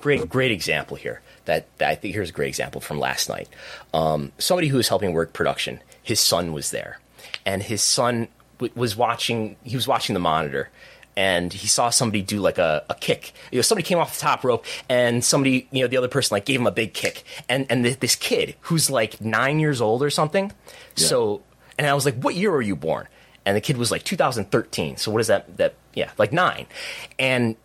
Great, great example here. That, that I think here's a great example from last night. Um, somebody who was helping work production, his son was there, and his son w- was watching. He was watching the monitor, and he saw somebody do like a, a kick. You know, somebody came off the top rope, and somebody, you know, the other person like gave him a big kick, and and th- this kid who's like nine years old or something. So, and I was like, "What year were you born?" And the kid was like 2013. So what is that? That yeah, like nine, and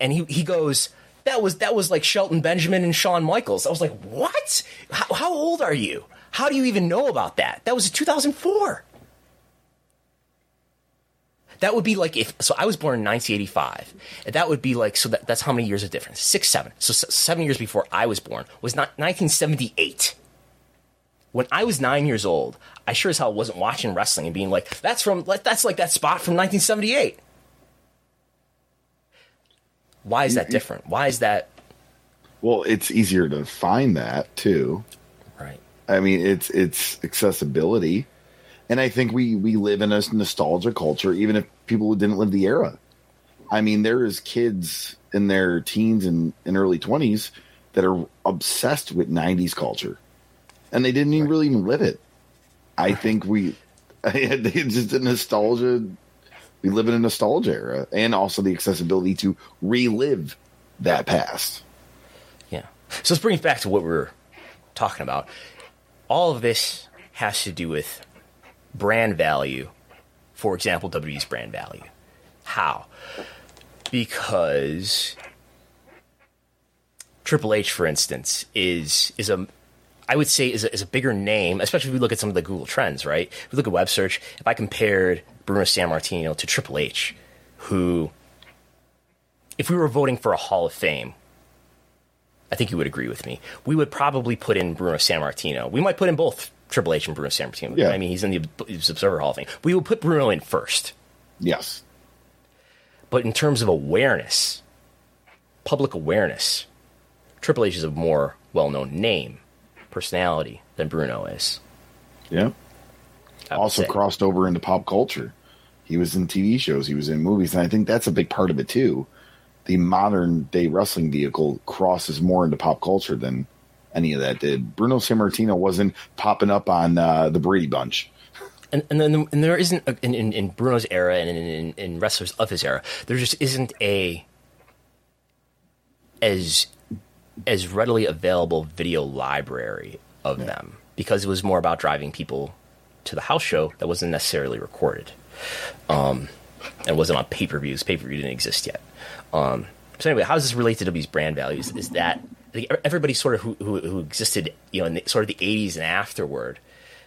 and he he goes. That was that was like Shelton Benjamin and Shawn Michaels. I was like, "What? How, how old are you? How do you even know about that?" That was 2004. That would be like if so. I was born in 1985. That would be like so. That, that's how many years of difference? Six, seven. So seven years before I was born was not 1978. When I was nine years old, I sure as hell wasn't watching wrestling and being like, "That's from that's like that spot from 1978." Why is that different? Why is that Well, it's easier to find that too. right? I mean, it's it's accessibility, and I think we we live in a nostalgia culture, even if people who didn't live the era. I mean, there is kids in their teens and, and early twenties that are obsessed with '90s culture, and they didn't even really even live it. I think we it's just a nostalgia. We live in a nostalgia era, and also the accessibility to relive that past. Yeah. So let's bring it back to what we're talking about. All of this has to do with brand value. For example, WWE's brand value. How? Because Triple H, for instance, is is a I would say is a, is a bigger name, especially if we look at some of the Google trends, right? If we look at web search, if I compared Bruno Sammartino to Triple H, who, if we were voting for a Hall of Fame, I think you would agree with me. We would probably put in Bruno Sammartino. We might put in both Triple H and Bruno Sammartino. Yeah. I mean, he's in the Observer Hall of Fame. We would put Bruno in first. Yes, But in terms of awareness, public awareness, Triple H is a more well known name, personality than Bruno is. yeah. Also say. crossed over into pop culture. He was in TV shows, he was in movies, and I think that's a big part of it too. The modern day wrestling vehicle crosses more into pop culture than any of that did. Bruno Sammartino wasn't popping up on uh, the Brady Bunch. and and then and there isn't a, in, in, in Bruno's era and in, in, in wrestlers of his era, there just isn't a as as readily available video library of them because it was more about driving people to the house show that wasn't necessarily recorded, um, and wasn't on pay per views. Pay per view didn't exist yet. Um, so anyway, how does this relate to W's brand values? Is that everybody sort of who, who, who existed, you know, in the, sort of the '80s and afterward?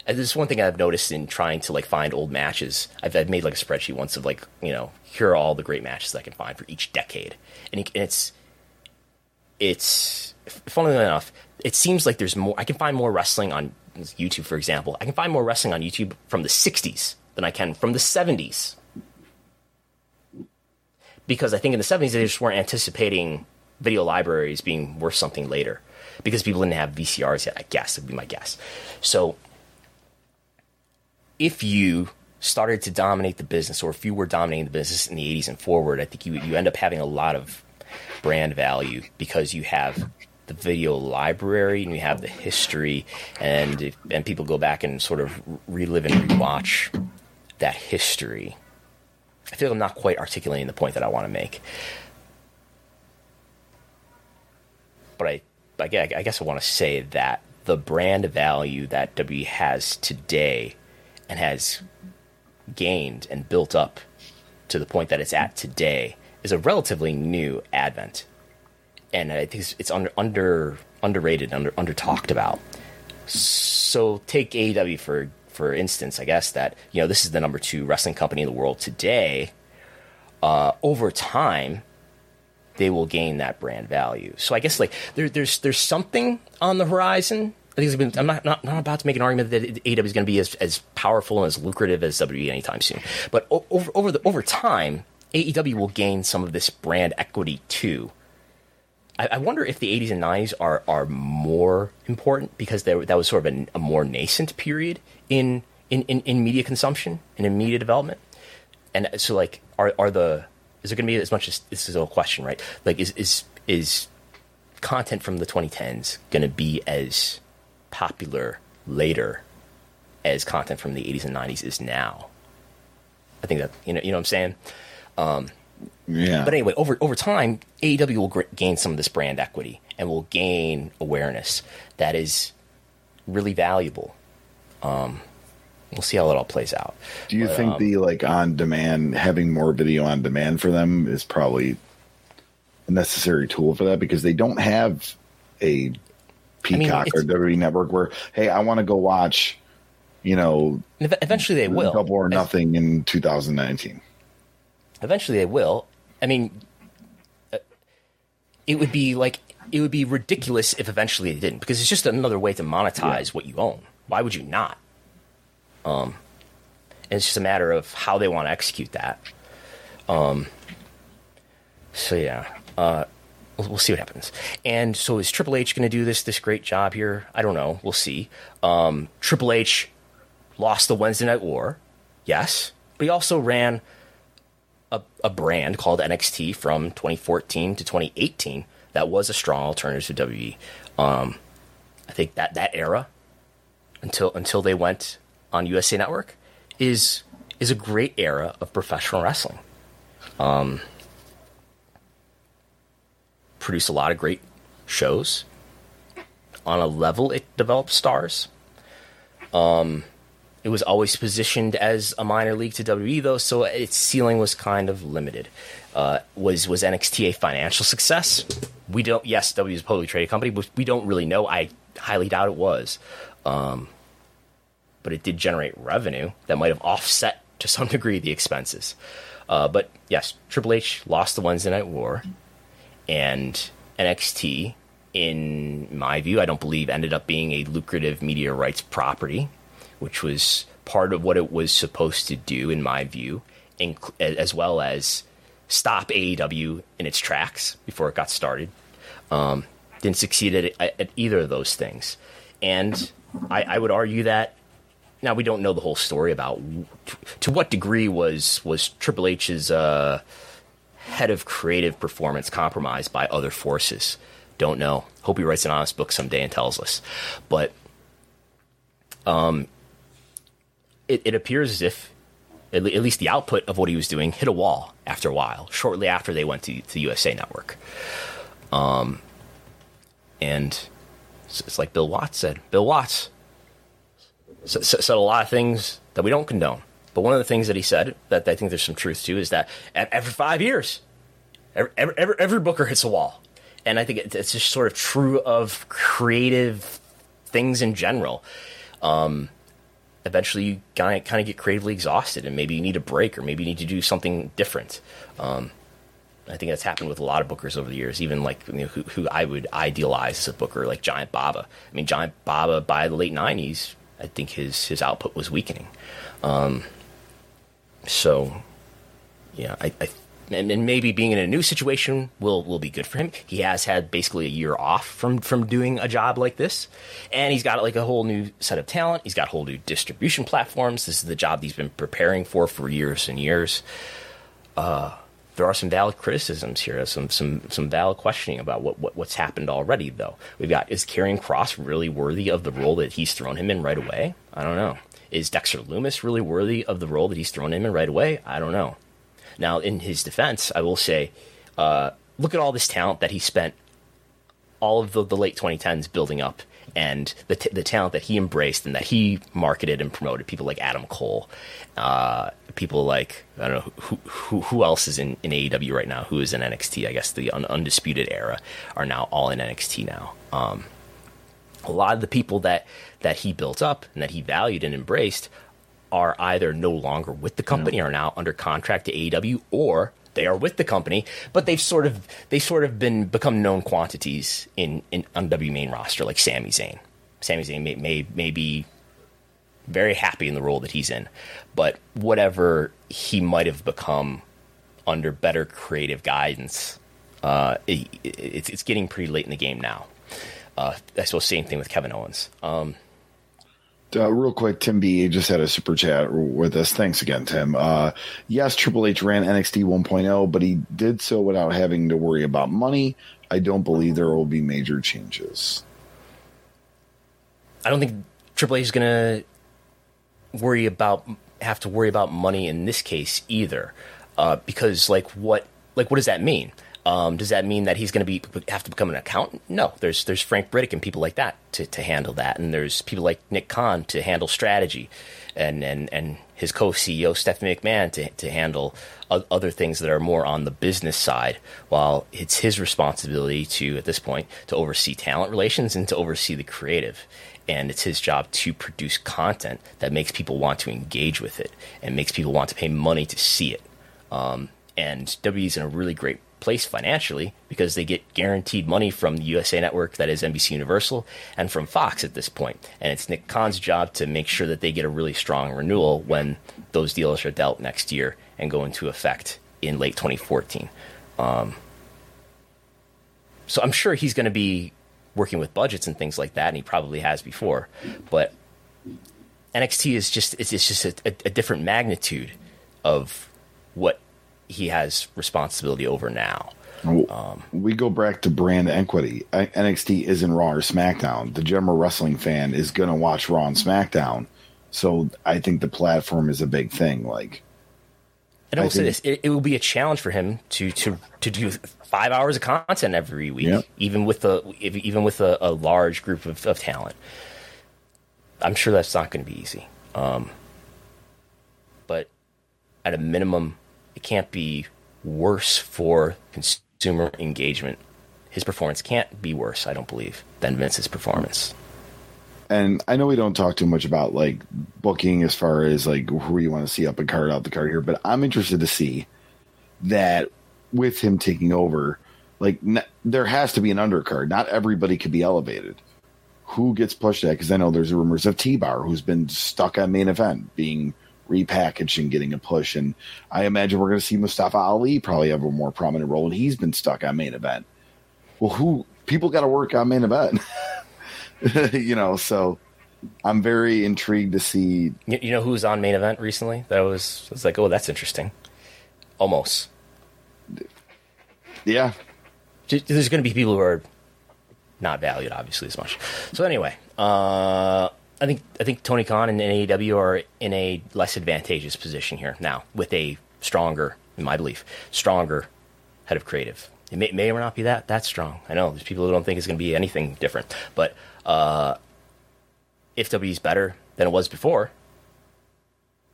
And this is one thing I've noticed in trying to like find old matches. I've, I've made like a spreadsheet once of like you know here are all the great matches I can find for each decade, and, it, and it's it's funnily enough, it seems like there's more. I can find more wrestling on YouTube, for example. I can find more wrestling on YouTube from the '60s than I can from the '70s, because I think in the '70s they just weren't anticipating video libraries being worth something later, because people didn't have VCRs yet. I guess would be my guess. So if you started to dominate the business, or if you were dominating the business in the 80s and forward, I think you you end up having a lot of brand value because you have the video library and you have the history, and and people go back and sort of relive and rewatch that history. I feel I'm not quite articulating the point that I want to make, but I, I guess I want to say that the brand value that W has today and has gained and built up to the point that it's at today is a relatively new advent, and I think it's, under under underrated, under under talked about. So take AEW for for instance, I guess that you know this is the number two wrestling company in the world today. Uh, over time, they will gain that brand value. So I guess like there, there's there's something on the horizon. I think been, I'm not, not not about to make an argument that AEW is going to be as, as powerful and as lucrative as WWE anytime soon. But over over the over time, AEW will gain some of this brand equity too. I, I wonder if the 80s and 90s are are more important because they, that was sort of a, a more nascent period in, in, in, in media consumption and in media development. And so, like, are are the is there going to be as much as this is a question, right? Like, is is is content from the 2010s going to be as popular later as content from the 80s and 90s is now? I think that you know you know what I'm saying. Um, Yeah. but anyway, over over time, AEW will gr- gain some of this brand equity and will gain awareness that is really valuable. Um, we'll see how it all plays out. Do you But, think um, the like on demand having more video on demand for them is probably a necessary tool for that because they don't have a Peacock or it's- WWE network where hey I want to go watch you know eventually they will. double or nothing in 2019. Eventually they will. I mean, uh, it would be like it would be ridiculous if eventually they didn't, because it's just another way to monetize what you own. Why would you not? Um, and it's just a matter of how they want to execute that. Um, so yeah, uh, we'll, we'll see what happens. And so is Triple H going to do this this great job here? I don't know. We'll see. Um, Triple H lost the Wednesday Night War, yes, but he also ran a, a brand called NXT from 2014 to 2018 that was a strong alternative to WWE. Um, I think that that era until until they went on USA Network is is a great era of professional wrestling. Um, produced a lot of great shows. On a level, it developed stars. Um, it was always positioned as a minor league to WWE, though, so its ceiling was kind of limited. Uh, was was NXT a financial success? We don't. Yes, W is a publicly traded company, but we don't really know. I highly doubt it was. Um, but it did generate revenue that might have offset to some degree the expenses. Uh, but yes, Triple H lost the Wednesday Night War, and NXT, in my view, I don't believe ended up being a lucrative media rights property, which was part of what it was supposed to do, in my view, as well as stop AEW in its tracks before it got started. Um, didn't succeed at, at either of those things, and I, I would argue that now we don't know the whole story about to what degree was was Triple H's uh, head of creative performance compromised by other forces. Don't know. Hope he writes an honest book someday and tells us. But um, it, it appears as if at, le- at least the output of what he was doing hit a wall after a while. Shortly after they went to to USA Network. Um, and it's, like Bill Watts said. Bill Watts s- s- said a lot of things that we don't condone. But one of the things that he said that I think there's some truth to is that every five years, every, every, every, every booker hits a wall. And I think it's just sort of true of creative things in general. Um, eventually, you kind of, get creatively exhausted, and maybe you need a break, or maybe you need to do something different. Um, I think that's happened with a lot of bookers over the years, even like you know, who, who I would idealize as a booker, like Giant Baba. I mean, Giant Baba by the late '90s, I think his his output was weakening. Um, so, yeah, I, I and, and maybe being in a new situation will will be good for him. He has had basically a year off from from doing a job like this, and he's got like a whole new set of talent. He's got whole new distribution platforms. This is the job he's been preparing for for years and years. Uh, there are some valid criticisms here, some some some valid questioning about what, what what's happened already. Though we've got is Karrion Kross really worthy of the role that he's thrown him in right away? I don't know. Is Dexter Lumis really worthy of the role that he's thrown him in right away? I don't know. Now, in his defense, I will say, uh, look at all this talent that he spent all of the, the late 2010s building up and the, t- the talent that he embraced and that he marketed and promoted. People like Adam Cole, uh, people like, I don't know, who, who, who else is in, in AEW right now, who is in NXT, I guess the un- undisputed era, are now all in NXT now. Um, a lot of the people that, that he built up and that he valued and embraced are either no longer with the company, are now under contract to AEW, or they are with the company, but they've sort of they sort of been become known quantities in, in on W main roster, like Sami Zayn. Sami Zayn may, may may be very happy in the role that he's in, but whatever he might have become under better creative guidance Uh, it, it, it's it's getting pretty late in the game now. Uh, I suppose same thing with Kevin Owens. Um, uh, real quick, Tim B just had a super chat with us. Thanks again, Tim. Uh, yes, Triple H ran NXT 1.0, but he did so without having to worry about money. I don't believe there will be major changes. I don't think Triple H is going to worry about have to worry about money in this case either, uh, because like what like what does that mean? Um, does that mean that he's going to be have to become an accountant? No, there's there's Frank Riddick and people like that to, to handle that, and there's people like Nick Khan to handle strategy, and and and his co-CEO Stephanie McMahon to to handle other things that are more on the business side. While it's his responsibility to at this point to oversee talent relations and to oversee the creative, and it's his job to produce content that makes people want to engage with it and makes people want to pay money to see it. Um, and WWE's in a really great place financially because they get guaranteed money from the USA Network, that is NBC Universal, and from Fox at this point. And it's Nick Khan's job to make sure that they get a really strong renewal when those deals are dealt next year and go into effect in late 2014. Um, so I'm sure he's going to be working with budgets and things like that, and he probably has before. But NXT is just it's, it's just a, a, a different magnitude of what he has responsibility over now. Um, we go back to brand equity. NXT isn't Raw or SmackDown. The general wrestling fan is going to watch Raw and SmackDown. So I think the platform is a big thing. Like, and I will say this: it, it, will be a challenge for him to to to do five hours of content every week, yep. even with a even with a, a large group of, of, talent. I'm sure that's not going to be easy. Um, but at a minimum, it can't be worse for consumer engagement. His performance can't be worse, I don't believe, than Vince's performance. And I know we don't talk too much about like booking as far as like who you want to see up and card out the card here, but I'm interested to see that with him taking over, like n- there has to be an undercard. Not everybody could be elevated. Who gets pushed at? Because I know there's rumors of T Bar who's been stuck on main event being repackaged and getting a push. And I imagine we're going to see Mustafa Ali probably have a more prominent role, and he's been stuck on main event. Well, who people got to work on main event, you know? So I'm very intrigued to see. You know who's on main event recently? That was was like, oh, that's interesting. Almost. Yeah. There's going to be people who are not valued, obviously, as much. So anyway, uh, I think I think Tony Khan and AEW are in a less advantageous position here now with a stronger, in my belief, stronger head of creative. It may, may or not be that that strong. I know there's people who don't think it's going to be anything different, but uh, if W is better than it was before,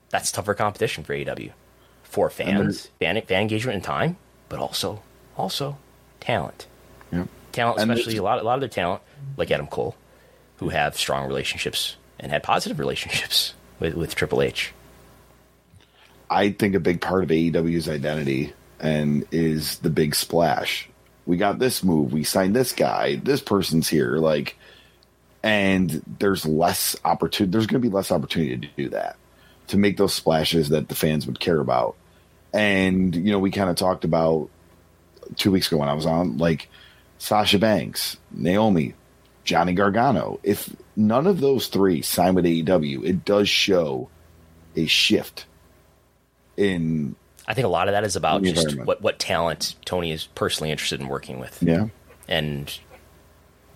that's tougher competition for AEW for fans, fan, fan engagement and time, but also also talent. Yeah. Talent, especially a lot a lot of their talent, like Adam Cole who have strong relationships and had positive relationships with, with Triple H. I think a big part of AEW's identity and is the big splash. We got this move, we signed this guy, this person's here, like and there's less opportunity there's going to be less opportunity to do that to make those splashes that the fans would care about. And you know, we kind of talked about 2 weeks ago when I was on like Sasha Banks, Naomi, Johnny Gargano. If none of those three sign with AEW, it does show a shift in. I think a lot of that is about just what, what talent Tony is personally interested in working with. Yeah. And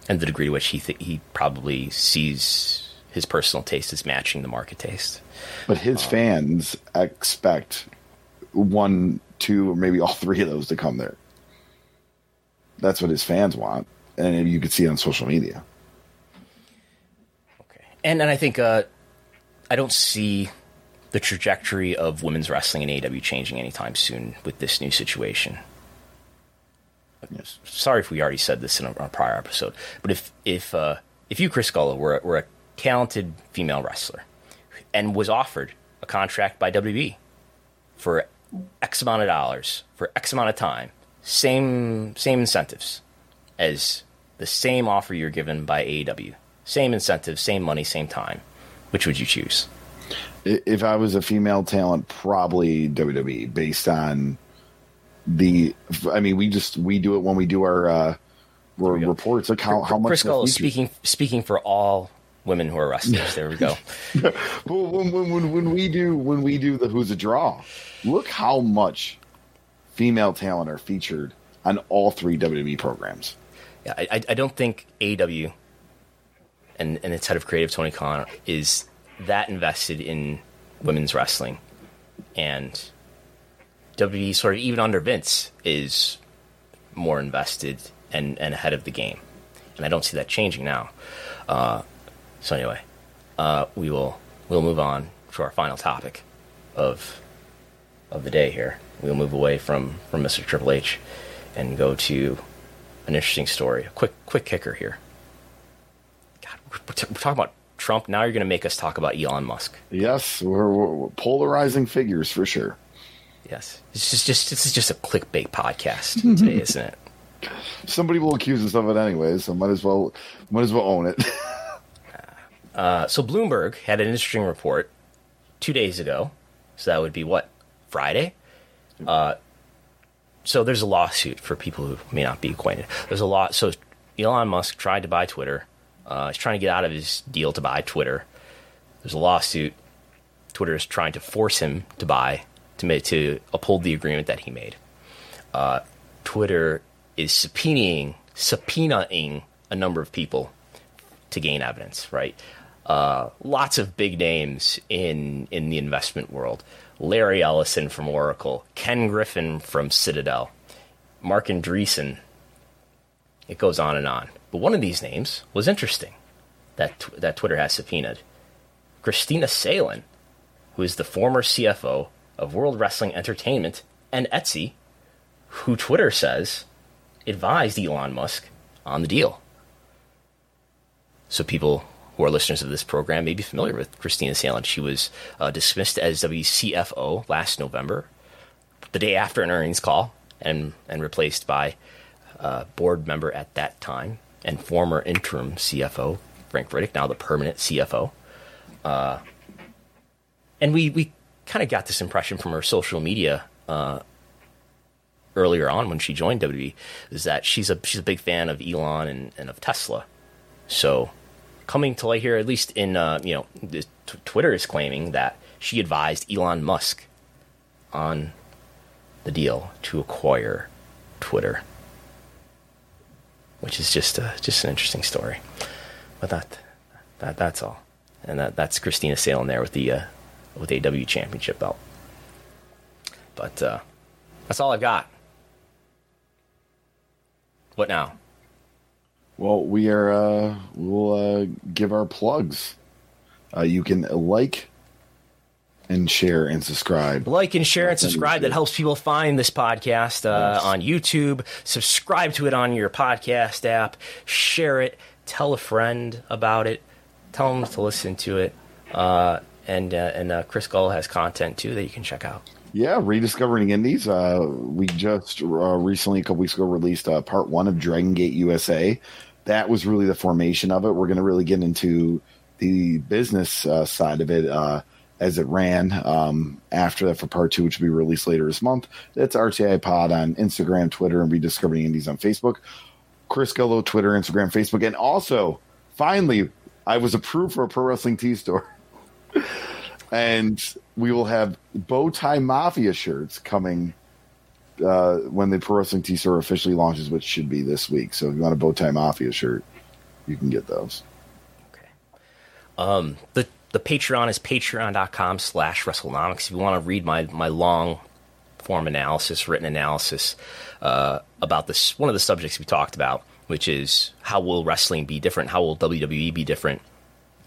and the degree to which he th- he probably sees his personal taste as matching the market taste. But his um, fans expect one, two, or maybe all three of those to come there. That's what his fans want and you can see it on social media. Okay, and and I think uh, I don't see the trajectory of women's wrestling in AEW changing anytime soon with this new situation. Yes. Sorry if we already said this in a, a prior episode, but if if uh, if you, Chris Gullo, were were a talented female wrestler and was offered a contract by WB for X amount of dollars for X amount of time, same same incentives as the same offer you're given by AEW. Same incentive, same money, same time. Which would you choose? If I was a female talent, probably WWE, based on the I mean, we just we do it when we do our uh, reports. Like how how much Chris Gullo is speaking speaking for all women who are wrestlers. there we go. When, when, when, when we do when we do the Who's a Draw, look how much female talent are featured on all three WWE programs. I- I don't think AW and, and its head of creative, Tony Khan, is that invested in women's wrestling. And WWE, sort of even under Vince, is more invested and, and ahead of the game. And I don't see that changing now. Uh, so anyway, uh, we will we'll move on to our final topic of of the day here. We'll move away from, from Mr. Triple H and go to an interesting story. A quick quick kicker here. God, we're, t- we're talking about Trump. Now you're going to make us talk about Elon Musk. Yes, we're, we're polarizing figures for sure. Yes, this is just this is just a clickbait podcast today, isn't it? Somebody will accuse us of it anyway, so might as well might as well own it. Uh, so Bloomberg had an interesting report two days ago. So that would be what Friday. Uh, so there's a lawsuit for people who may not be acquainted. There's a lot. So Elon Musk tried to buy Twitter. Uh, he's trying to get out of his deal to buy Twitter. There's a lawsuit. Twitter is trying to force him to buy to make, to uphold the agreement that he made. Uh, Twitter is subpoenaing subpoenaing a number of people to gain evidence, right? Uh, lots of big names in in the investment world. Larry Ellison from Oracle, Ken Griffin from Citadel, Marc Andreessen. It goes on and on. But one of these names was interesting that tw- that Twitter has subpoenaed. Kristina Salen, who is the former CFO of World Wrestling Entertainment and Etsy, who Twitter says advised Elon Musk on the deal. So people who are listeners of this program may be familiar with Kristina Salen. She was uh, dismissed as WCFO last November, the day after an earnings call, and and replaced by a board member at that time and former interim CFO Frank Riddick, now the permanent CFO. Uh, and we we kind of got this impression from her social media uh, earlier on when she joined WWE is that she's a she's a big fan of Elon and, and of Tesla. So coming to light here, at least in uh, you know, t- Twitter is claiming that she advised Elon Musk on the deal to acquire Twitter, which is just a, just an interesting story. But that that that's all, and that that's Kristina Salen there with the uh, with a W championship belt. But uh, that's all I've got. What now? Well, we are. Uh, we'll uh, give our plugs. Uh, you can like and share and subscribe. Like and share and subscribe. That helps people find this podcast uh, Yes. on YouTube. Subscribe to it on your podcast app. Share it. Tell a friend about it. Tell them to listen to it. Uh, and uh, and uh, Chris Gullo has content too that you can check out. Yeah, rediscovering indies. Uh, we just uh, recently, a couple weeks ago, released uh, part one of Dragon Gate USA. That was really the formation of it. We're going to really get into the business uh, side of it uh, as it ran. Um, after that, for part two, which will be released later this month, that's RDI Pod on Instagram, Twitter, and rediscovering indies on Facebook. Chris Gullo, Twitter, Instagram, Facebook, and also finally, I was approved for a pro wrestling tea store and we will have bow tie mafia shirts coming uh, when the pro wrestling t store officially launches, which should be this week. So if you want a bow tie mafia shirt, you can get those. Okay. Um, the the Patreon is patreon.com slash WrestleNomics. If you want to read my, my long form analysis, written analysis uh, about this, one of the subjects we talked about, which is how will wrestling be different? How will WWE be different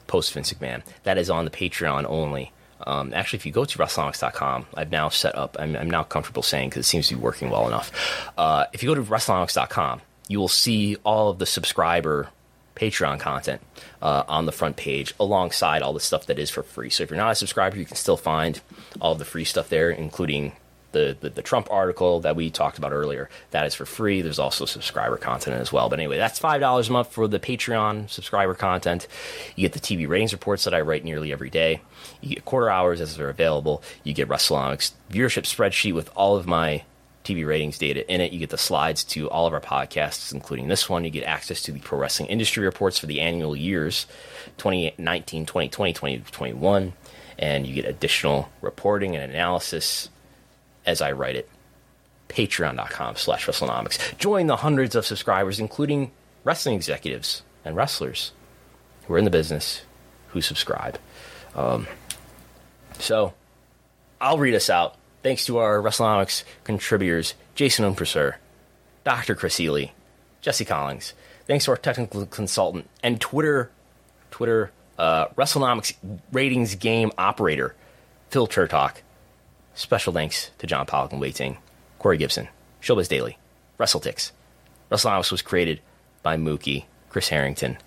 post Vince McMahon? That is on the Patreon only. Um, actually, if you go to WrestleNomics.com, I've now set up, I'm, I'm now comfortable saying because it seems to be working well enough. Uh, if you go to WrestleNomics.com, you will see all of the subscriber Patreon content uh, on the front page alongside all the stuff that is for free. So if you're not a subscriber, you can still find all the free stuff there, including the, the, the Trump article that we talked about earlier. That is for free. There's also subscriber content as well. But anyway, that's $5 a month for the Patreon subscriber content. You get the TV ratings reports that I write nearly every day. You get quarter hours as they're available. You get WrestleNomics viewership spreadsheet with all of my TV ratings data in it. You get the slides to all of our podcasts, including this one. You get access to the pro wrestling industry reports for the annual years 2019, 2020, 2021. And you get additional reporting and analysis as I write it. Patreon.com slash WrestleNomics. Join the hundreds of subscribers, including wrestling executives and wrestlers who are in the business who subscribe. Um, so I'll read us out. Thanks to our WrestleNomics contributors, Jason Ounpraseuth, Dr. Chris Ely, Jesse Collins. Thanks to our technical consultant and Twitter, Twitter, uh, WrestleNomics ratings game operator, Phil Chertok. Special thanks to John Pollock and Wai Ting, Corey Gibson, Showbuzz Daily, WrestleTix. WrestleNomics was created by Mookie, Chris Harrington.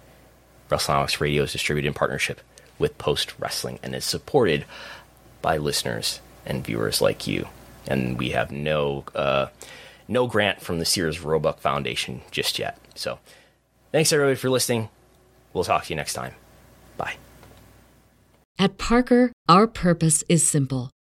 WrestleNomics Radio is distributed in partnership with Post Wrestling and is supported by listeners and viewers like you. And we have no uh, no grant from the Sears Roebuck Foundation just yet. So, thanks everybody for listening. We'll talk to you next time. Bye. At Parker, our purpose is simple.